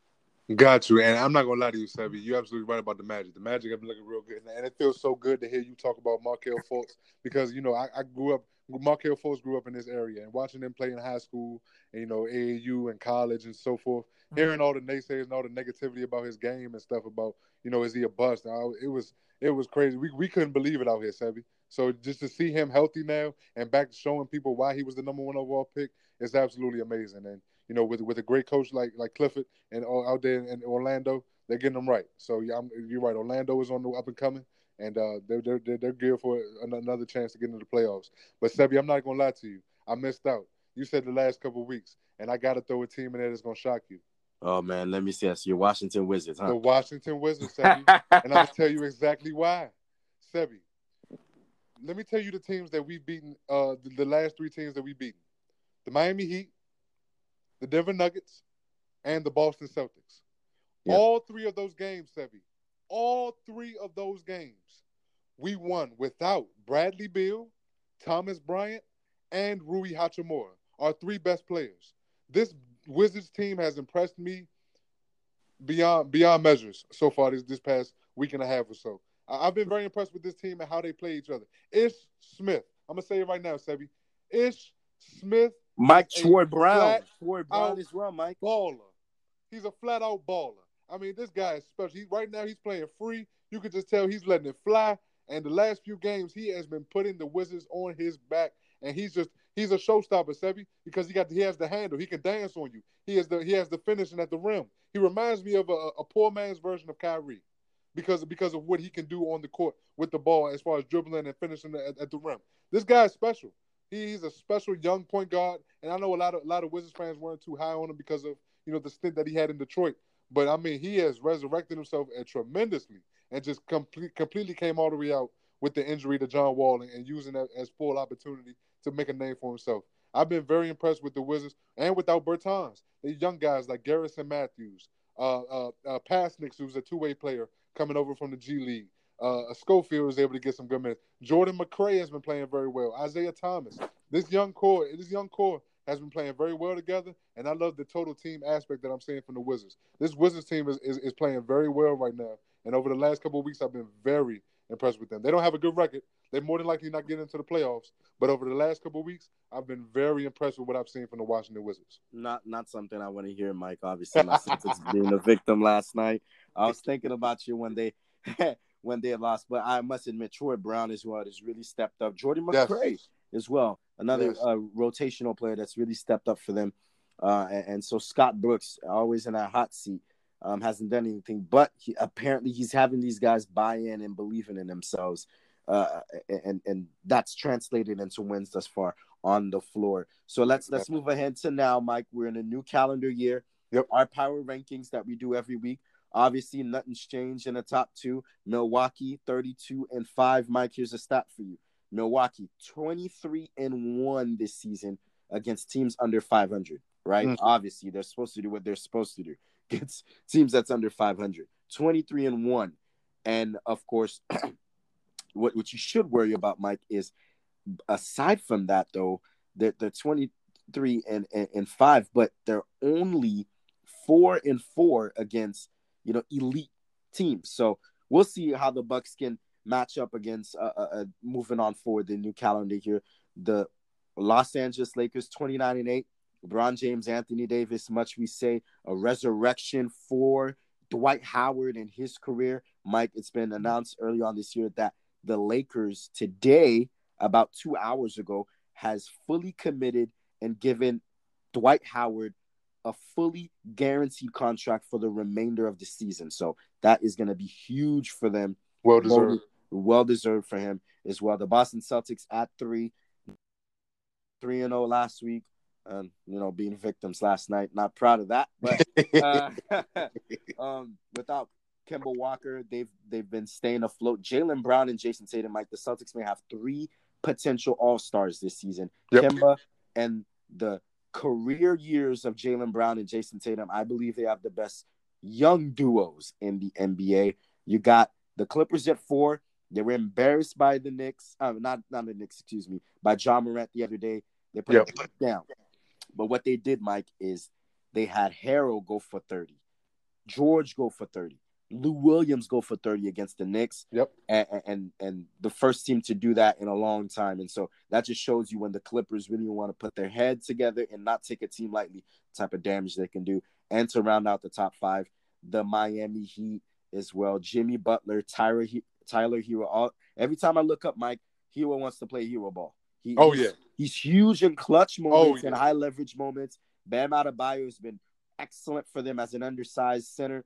Got you. And I'm not gonna lie to you, Sebby. You're absolutely right about the Magic. The Magic have been looking real good, and it feels so good to hear you talk about Markelle Fultz because you know I, I grew up. Markelle Fultz grew up in this area, and watching them play in high school, and you know AAU and college and so forth. Mm-hmm. Hearing all the naysayers and all the negativity about his game and stuff about you know is he a bust? I, it was it was crazy. We we couldn't believe it out here, Sebby. So just to see him healthy now and back to showing people why he was the number one overall pick is absolutely amazing. And you know, with with a great coach like like Clifford and all out there in Orlando, they're getting them right. So yeah, I'm, you're right. Orlando is on the up and coming, and uh, they're, they're they're geared for another chance to get into the playoffs. But Sebi, I'm not gonna lie to you. I missed out. You said the last couple of weeks, and I got to throw a team in there that's gonna shock you. Oh man, let me see. That's your Washington Wizards, huh? The? Washington Wizards, (laughs) Sebi, and I'll tell you exactly why. Sebi, let me tell you the teams that we've beaten. Uh, the, the last three teams that we've beaten: the Miami Heat, the Denver Nuggets, and the Boston Celtics. Yeah. All three of those games, Sebi, all three of those games, we won without Bradley Beal, Thomas Bryant, and Rui Hachimura, our three best players. This Wizards team has impressed me beyond beyond measures so far this this past week and a half or so. I, I've been very impressed with this team and how they play each other. Ish Smith, I'm gonna say it right now, Sebi. Ish Smith, Mike a Troy Brown, flat Troy Brown out as well, Mike. baller. He's a flat out baller. I mean, this guy is special. He, right now, he's playing free. You can just tell he's letting it fly. And the last few games, he has been putting the Wizards on his back, and he's just he's a showstopper, Sebi, because he got he has the handle. He can dance on you. He has the he has the finishing at the rim. He reminds me of a, a poor man's version of Kyrie, because because of what he can do on the court with the ball as far as dribbling and finishing at, at the rim. This guy is special. He's a special young point guard, and I know a lot of a lot of Wizards fans weren't too high on him because of you know the stint that he had in Detroit. But I mean, he has resurrected himself uh, tremendously and just complete, completely came all the way out with the injury to John Wall and, and using that as full opportunity to make a name for himself. I've been very impressed with the Wizards and without. Bertans. The young guys like Garrison Matthews, uh, uh, uh, who's a two-way player coming over from the G League. Uh, Schofield was able to get some good minutes. Jordan McRae has been playing very well. Isaiah Thomas. This young core, this young core has been playing very well together, and I love the total team aspect that I'm seeing from the Wizards. This Wizards team is, is, is playing very well right now, and over the last couple of weeks, I've been very impressed with them. They don't have a good record. They're more than likely not getting into the playoffs, but over the last couple of weeks, I've been very impressed with what I've seen from the Washington Wizards. Not not something I want to hear, Mike. Obviously, my (laughs) Celtics being a victim last night. I was thinking about you when they (laughs) when they lost, but I must admit, Troy Brown as well has really stepped up. Jordan Yes. As well, another Yes. uh, rotational player that's really stepped up for them. Uh, and, and so Scott Brooks, always in that hot seat, um, hasn't done anything, but he, apparently he's having these guys buy in and believing in themselves. Uh, and and that's translated into wins thus far on the floor. So let's let's move ahead to now, Mike. We're in a new calendar year. Yep. Our power rankings that we do every week. Obviously, nothing's changed in the top two. Milwaukee, 32 and 5. Mike, here's a stat for you. Milwaukee 23 and 1 this season against teams under 500, right? Mm. Obviously, they're supposed to do what they're supposed to do. (laughs) Against teams that's under 500. 23 and 1. And of course, (clears throat) what what you should worry about, Mike, is aside from that though, they're, they're 23 and, and, and 5, but they're only 4 and 4 against, you know, elite teams. So we'll see how the Bucks can match up against uh, uh, uh, moving on forward the new calendar here. The Los Angeles Lakers 29 and 8. LeBron James, Anthony Davis, much we say, a resurrection for Dwight Howard and his career. Mike, it's been announced early on this year that the Lakers today, about two hours ago, has fully committed and given Dwight Howard a fully guaranteed contract for the remainder of the season. So that is going to be huge for them. Well deserved. Well deserved for him as well. The Boston Celtics at three, three and zero last week, and you know being victims last night. Not proud of that, but uh, (laughs) um, without Kemba Walker, they've they've been staying afloat. Jaylen Brown and Jayson Tatum, Mike, the Celtics may have three potential All Stars this season. Yep. Kemba and the career years of Jaylen Brown and Jayson Tatum, I believe they have the best young duos in the NBA. You got the Clippers at four. They were embarrassed by the Knicks, uh, not not the Knicks, excuse me, by Ja Morant the other day. They put Yep. it down. But what they did, Mike, is they had Harrell go for 30, George go for 30, Lou Williams go for 30 against the Knicks. Yep. And, and and the first team to do that in a long time. And so that just shows you when the Clippers really want to put their head together and not take a team lightly, the type of damage they can do. And to round out the top five, the Miami Heat as well. Jimmy Butler, he- Tyler Herro. All every time I look up Mike, Herro wants to play Hero ball. He, Oh, he's- yeah. he's huge in clutch oh, moments yeah. and high leverage moments. Bam Adebayo has been excellent for them as an undersized center.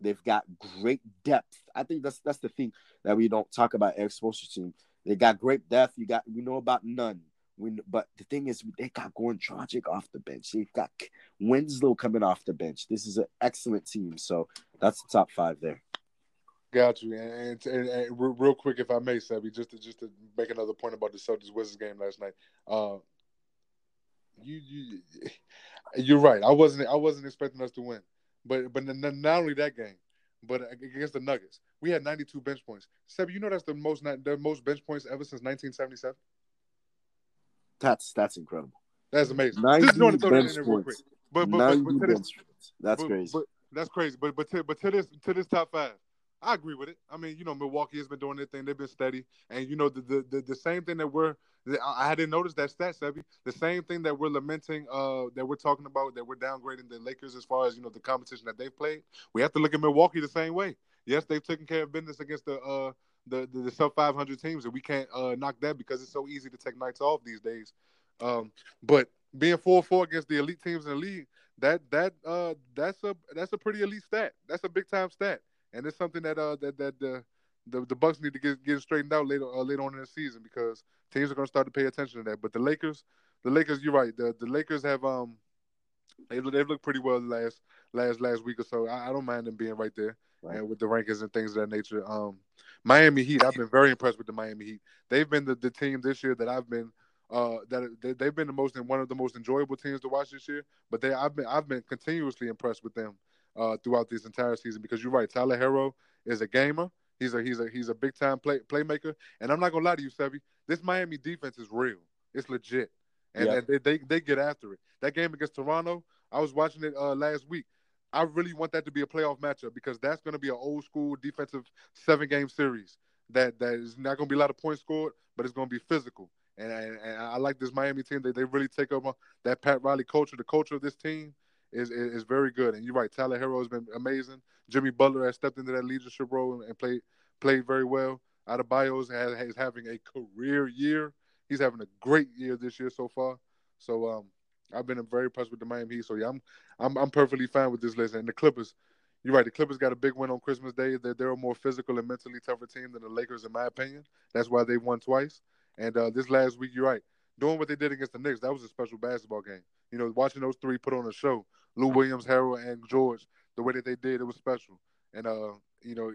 They've got great depth. I think that's that's the thing that we don't talk about Eric team. They got great depth. You got we know about none. We, but the thing is, they got Goran Dragic off the bench. They've got Winslow coming off the bench. This is an excellent team. So that's the top five there. Got you. And, and, and, real quick, if I may, Sebby, just to just to make another point about the Celtics Wizards game last night. Uh, you you (laughs) you're right. I wasn't I wasn't expecting us to win, but but not only that game, but against the Nuggets, we had 92 bench points. Sebby, you know that's the most the most bench points ever since 1977. That's that's incredible. That's amazing. Just want to throw that in bench there real quick. points. But but, but, Ninety but this. That's but, crazy. But that's crazy. But but to, but to this to this top five, I agree with it. I mean, you know, Milwaukee has been doing their thing. They've been steady, and you know, the the the, the same thing that we're. I didn't notice that stat, Sebby. The same thing that we're lamenting, uh, that we're talking about, that we're downgrading the Lakers as far as you know the competition that they've played. We have to look at Milwaukee the same way. Yes, they've taken care of business against the uh the the, the sub 500 teams, and we can't uh knock that because it's so easy to take nights off these days. Um, but being four four against the elite teams in the league, that that uh that's a that's a pretty elite stat. That's a big time stat, and it's something that uh that that the the, the Bucks need to get get straightened out later uh, later on in the season because teams are going to start to pay attention to that. But the Lakers, the Lakers, you're right. The the Lakers have um they they've looked pretty well the last last last week or so. I, I don't mind them being right there Right. and with the rankings and things of that nature. Um, Miami Heat, I've been very impressed with the Miami Heat. They've been the, the team this year that I've been uh that they, they've been the most one of the most enjoyable teams to watch this year. But they I've been I've been continuously impressed with them uh throughout this entire season because you're right. Tyler Herro is a gamer. He's a he's a he's a big time play playmaker. And I'm not gonna lie to you, Sevy. This Miami defense is real. It's legit, and, Yeah. and they, they they get after it. That game against Toronto, I was watching it uh, last week. I really want that to be a playoff matchup because that's going to be an old school defensive seven game series. That that is not going to be a lot of points scored, but it's going to be physical. And, and, and I like this Miami team. They they really take over that Pat Riley culture. The culture of this team is is, is very good. And you're right, Tyler Herro has been amazing. Jimmy Butler has stepped into that leadership role and, and played played very well. Adebayo has is having a career year. He's having a great year this year so far. So um, I've been very impressed with the Miami Heat. So yeah, I'm I'm I'm perfectly fine with this list. And the Clippers, you're right. The Clippers got a big win on Christmas Day. They're, they're a more physical and mentally tougher team than the Lakers, in my opinion. That's why they won twice. And uh, this last week, you're right. Doing what they did against the Knicks, that was a special basketball game. You know, watching those three put on a show, Lou Williams, Harrell, and George, the way that they did, it was special. And uh, you know,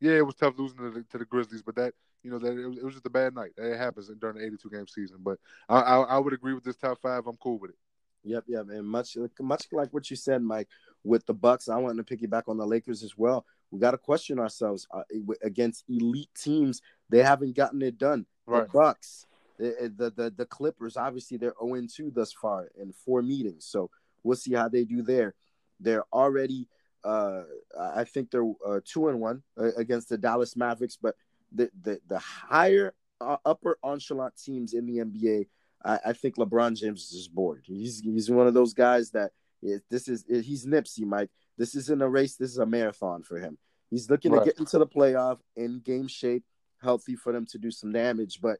yeah, it was tough losing to the, to the Grizzlies, but that you know that it was, it was just a bad night. It happens during the 82 game season. But I, I, I would agree with this top five. I'm cool with it. Yep, yep, and much much like what you said, Mike, with the Bucks. I want to piggyback on the Lakers as well. We got to question ourselves uh, against elite teams. They haven't gotten it done. Right. The Bucks, the, the the the Clippers. Obviously, they're 0 2 thus far in four meetings. So we'll see how they do there. They're already, uh, I think they're uh, two and one uh, against the Dallas Mavericks. But the the the higher uh, upper echelon teams in the NBA I, I think LeBron James is bored. He's he's one of those guys that is, this is he's Nipsey, Mike. This isn't a race. This is a marathon for him. He's looking right. to get into the playoff in game shape, healthy for them to do some damage. But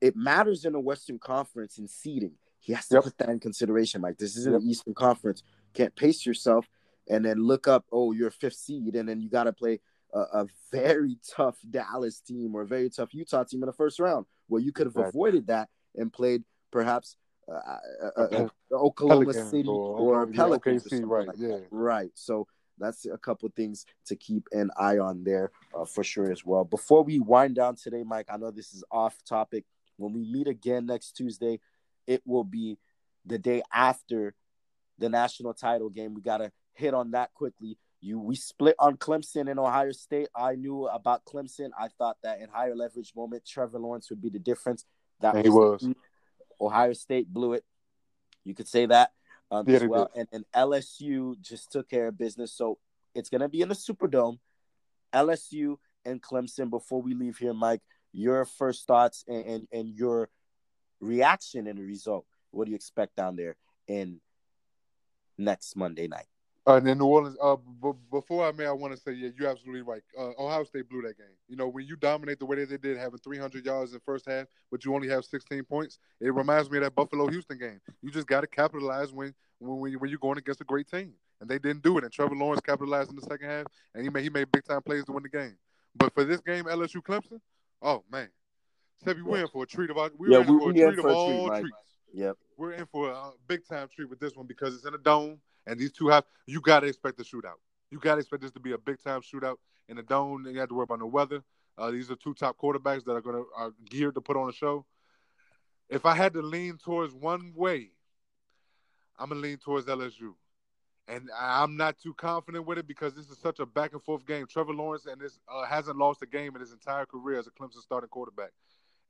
it matters in the Western Conference in seeding. He has to yep. put that in consideration, Mike. This isn't yep. an Eastern Conference. Can't pace yourself and then look up, oh, you're fifth seed, and then you got to play a, a, very tough Dallas team or a very tough Utah team in the first round. Well, you could have right. avoided that and played perhaps uh, uh, uh, uh Oklahoma Pelicans City or, or Pelicans. OKC, right, like yeah. Right. So that's a couple things to keep an eye on there uh, for sure as well. Before we wind down today, Mike, I know this is off topic. When we meet again next Tuesday, it will be the day after the national title game. We got to hit on that quickly. You we split on Clemson and Ohio State. I knew about Clemson. I thought that in higher leverage moment, Trevor Lawrence would be the difference. That he was. Ohio State blew it. You could say that um, yeah, as well. And, and LSU just took care of business. So it's going to be in the Superdome. LSU and Clemson. Before we leave here, Mike, your first thoughts and, and, and your reaction and the result. What do you expect down there in next Monday night? Uh, and in New Orleans, uh, b- before I may, I want to say, yeah, you're absolutely right. Uh, Ohio State blew that game. You know, when you dominate the way that they did, having 300 yards in the first half, but you only have 16 points, it reminds me of that Buffalo Houston game. You just got to capitalize when when when you're going against a great team, and they didn't do it. And Trevor Lawrence capitalized in the second half, and he made he made big time plays to win the game. But for this game, LSU Clemson, oh man, Sebby, we're in for a treat of our, we're yeah, in we, for a treat of all treat, treats. Yep, we're in for a big time treat with this one because it's in a dome and these two have you got to expect the shootout. You got to expect this to be a big time shootout in the dome. You have to worry about the weather. Uh, these are two top quarterbacks that are going to are geared to put on a show. If I had to lean towards one way, I'm gonna lean towards LSU, and I'm not too confident with it because this is such a back and forth game. Trevor Lawrence and this uh, hasn't lost a game in his entire career as a Clemson starting quarterback,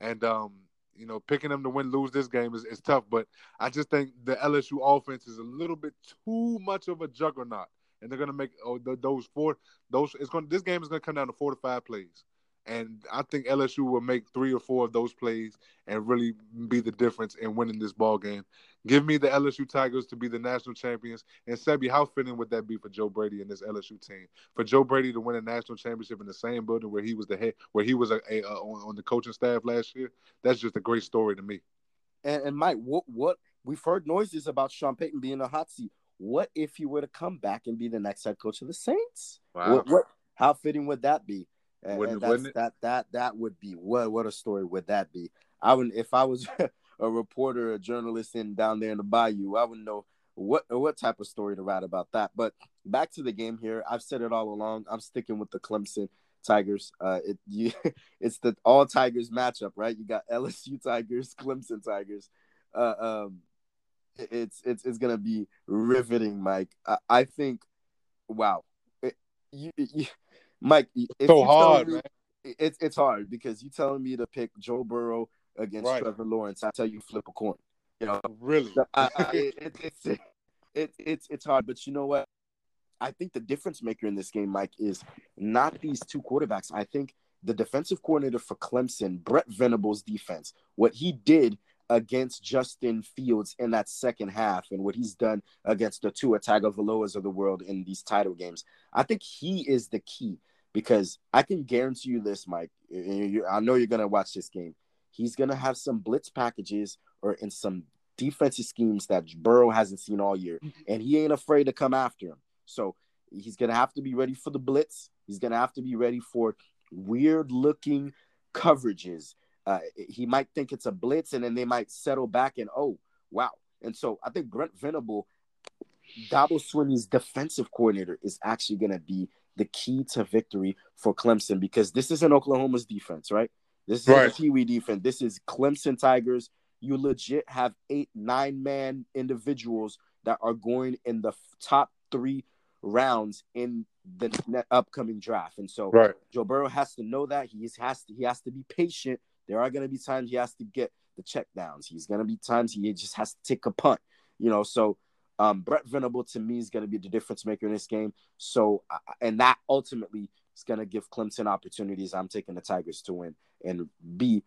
and um, you know, picking them to win, lose this game is, is tough. But I just think the LSU offense is a little bit too much of a juggernaut, and they're gonna make oh, the, those four. Those it's going to This game is gonna come down to four to five plays. And I think LSU will make three or four of those plays and really be the difference in winning this ball game. Give me the LSU Tigers to be the national champions. And Sebby, how fitting would that be for Joe Brady and this LSU team? For Joe Brady to win a national championship in the same building where he was the head, where he was a, a, a on, on, the coaching staff last year, that's just a great story to me. And, and Mike, what what we've heard noises about Sean Payton being a hot seat. What if he were to come back and be the next head coach of the Saints? Wow. What, what how fitting would that be? And, wouldn't, and wouldn't that that that would be what what a story would that be? I would if I was (laughs) a reporter, a journalist in down there in the bayou, I wouldn't know what what type of story to write about that. But back to the game here. I've said it all along. I'm sticking with the Clemson Tigers. Uh, it (laughs) you, it's the all Tigers matchup, right? You got (laughs) LSU Tigers, Clemson Tigers. Uh, um, it's it's it's gonna be riveting, Mike. I, I think, wow, it, you, you Mike, so hard, me, man. It's it's hard because you telling me to pick Joe Burrow against right. Trevor Lawrence. I tell you, flip a coin. You know, really, I, I, (laughs) it, it's it, it's it's hard, but you know what? I think the difference maker in this game, Mike, is not these two quarterbacks. I think the defensive coordinator for Clemson, Brent Venables' defense, what he did against Justin Fields in that second half and what he's done against the Tua Tagovailoas of the world in these title games, I think he is the key because I can guarantee you this, Mike. I know you're gonna watch this game. He's gonna have some blitz packages or in some defensive schemes that Burrow hasn't seen all year, mm-hmm. and he ain't afraid to come after him. So he's gonna have to be ready for the blitz. He's gonna have to be ready for weird looking coverages. Uh, he might think it's a blitz, and then they might settle back and oh wow. And so I think Brent Venable, Dabo Swinney's defensive coordinator, is actually gonna be the key to victory for Clemson because this isn't Oklahoma's defense, right? This is Right. a Pee Wee defense. This is Clemson Tigers. You legit have eight, nine man individuals that are going in the top three rounds in the upcoming draft. And so Right. Joe Burrow has to know that he has to he has to be patient. There are going to be times he has to get the check downs. He's going to be times he just has to take a punt. You know, so um, Brent Venable to me is going to be the difference maker in this game. So and that ultimately is going to give Clemson opportunities. I'm taking the Tigers to win and be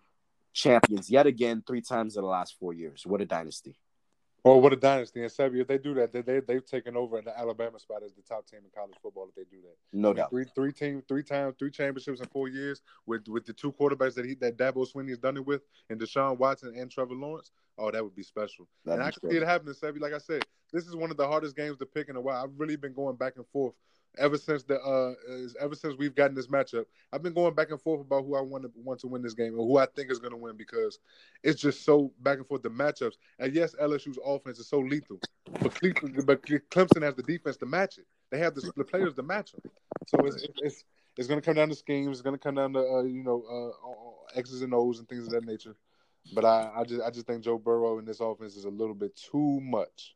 champions yet again three times in the last four years. What a dynasty! Well, what a dynasty. And Sebi, if they do that, they, they they've taken over in the Alabama spot as the top team in college football. If they do that, No I mean, doubt. three three team three times three championships in four years with with the two quarterbacks that he that Dabo Swinney has done it with, and Deshaun Watson and Trevor Lawrence. Oh, that would be special. That'd and be I can see it happening, Sebi. Like I said, this is one of the hardest games to pick in a while. I've really been going back and forth ever since the uh ever since we've gotten this matchup. I've been going back and forth about who I want to want to win this game or who I think is going to win because it's just so back and forth the matchups. And yes, LSU's offense is so lethal, but Cleveland, but Clemson has the defense to match it. They have the, the players to match them. So it's it's it's going to come down to schemes. It's going to come down to uh, you know uh, X's and O's and things of that nature. But I, I just I just think Joe Burrow in this offense is a little bit too much.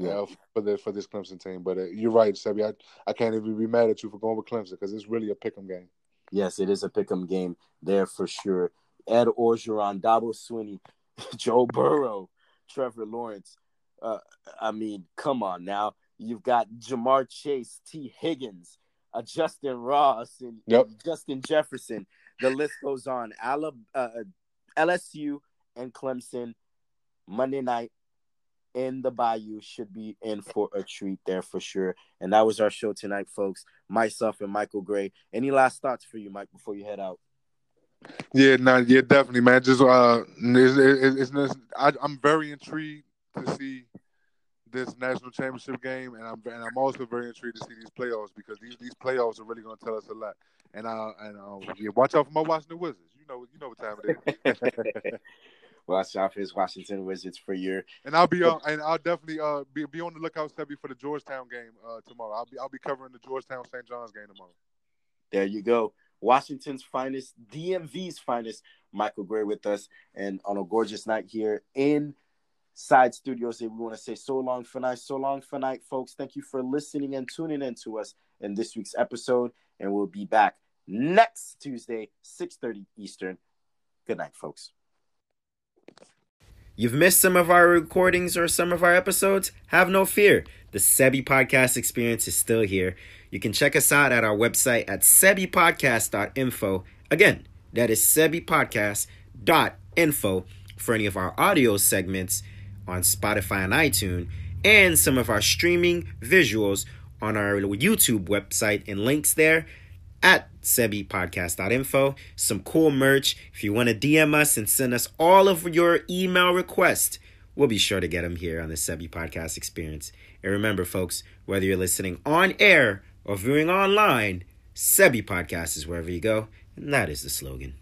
Yeah. For the for this Clemson team, but uh, you're right, Sebi. I, I can't even be mad at you for going with Clemson because it's really a pick'em game. Yes, it is a pick'em game there for sure. Ed Orgeron, Dabo Swinney, (laughs) Joe Burrow, Trevor Lawrence. Uh, I mean, come on now. You've got Ja'Marr Chase, Tee Higgins, uh, Justyn Ross, and Yep. Justin Jefferson. The list goes on. Alab- uh, LSU and Clemson Monday night in the Bayou should be in for a treat there for sure. And that was our show tonight, folks. Myself and Michael Gray. Any last thoughts for you, Mike, before you head out? Yeah, no, yeah, definitely, man. Just uh, it's, it's, it's, I, I'm very intrigued to see this national championship game, and I'm and I'm also very intrigued to see these playoffs because these these playoffs are really going to tell us a lot. And uh, and uh, yeah, watch out for my Washington Wizards. You know, you know what time it is. (laughs) (laughs) Watch out for his Washington Wizards for your And I'll be on, and I'll definitely uh be, be on the lookout, Sebi, for the Georgetown game uh tomorrow. I'll be I'll be covering the Georgetown St. John's game tomorrow. There you go. Washington's finest, DMV's finest, Michael Gray with us, and on a gorgeous night here in Side Studios. We want to say so long for night, so long for night, folks. Thank you for listening and tuning in to us in this week's episode, and we'll be back next Tuesday, 6:30 Eastern. Good night, folks. You've missed some of our recordings or some of our episodes? Have no fear. The Sebi Podcast experience is still here. You can check us out at our website at sebipodcast.info. Again, that is sebipodcast.info for any of our audio segments on Spotify and iTunes and some of our streaming visuals on our YouTube website and links there at sebipodcast.info. Some cool merch. If you want to DM us and send us all of your email requests, we'll be sure to get them here on the Sebi Podcast Experience. And remember, folks, whether you're listening on air or viewing online, Sebi Podcast is wherever you go, and that is the slogan.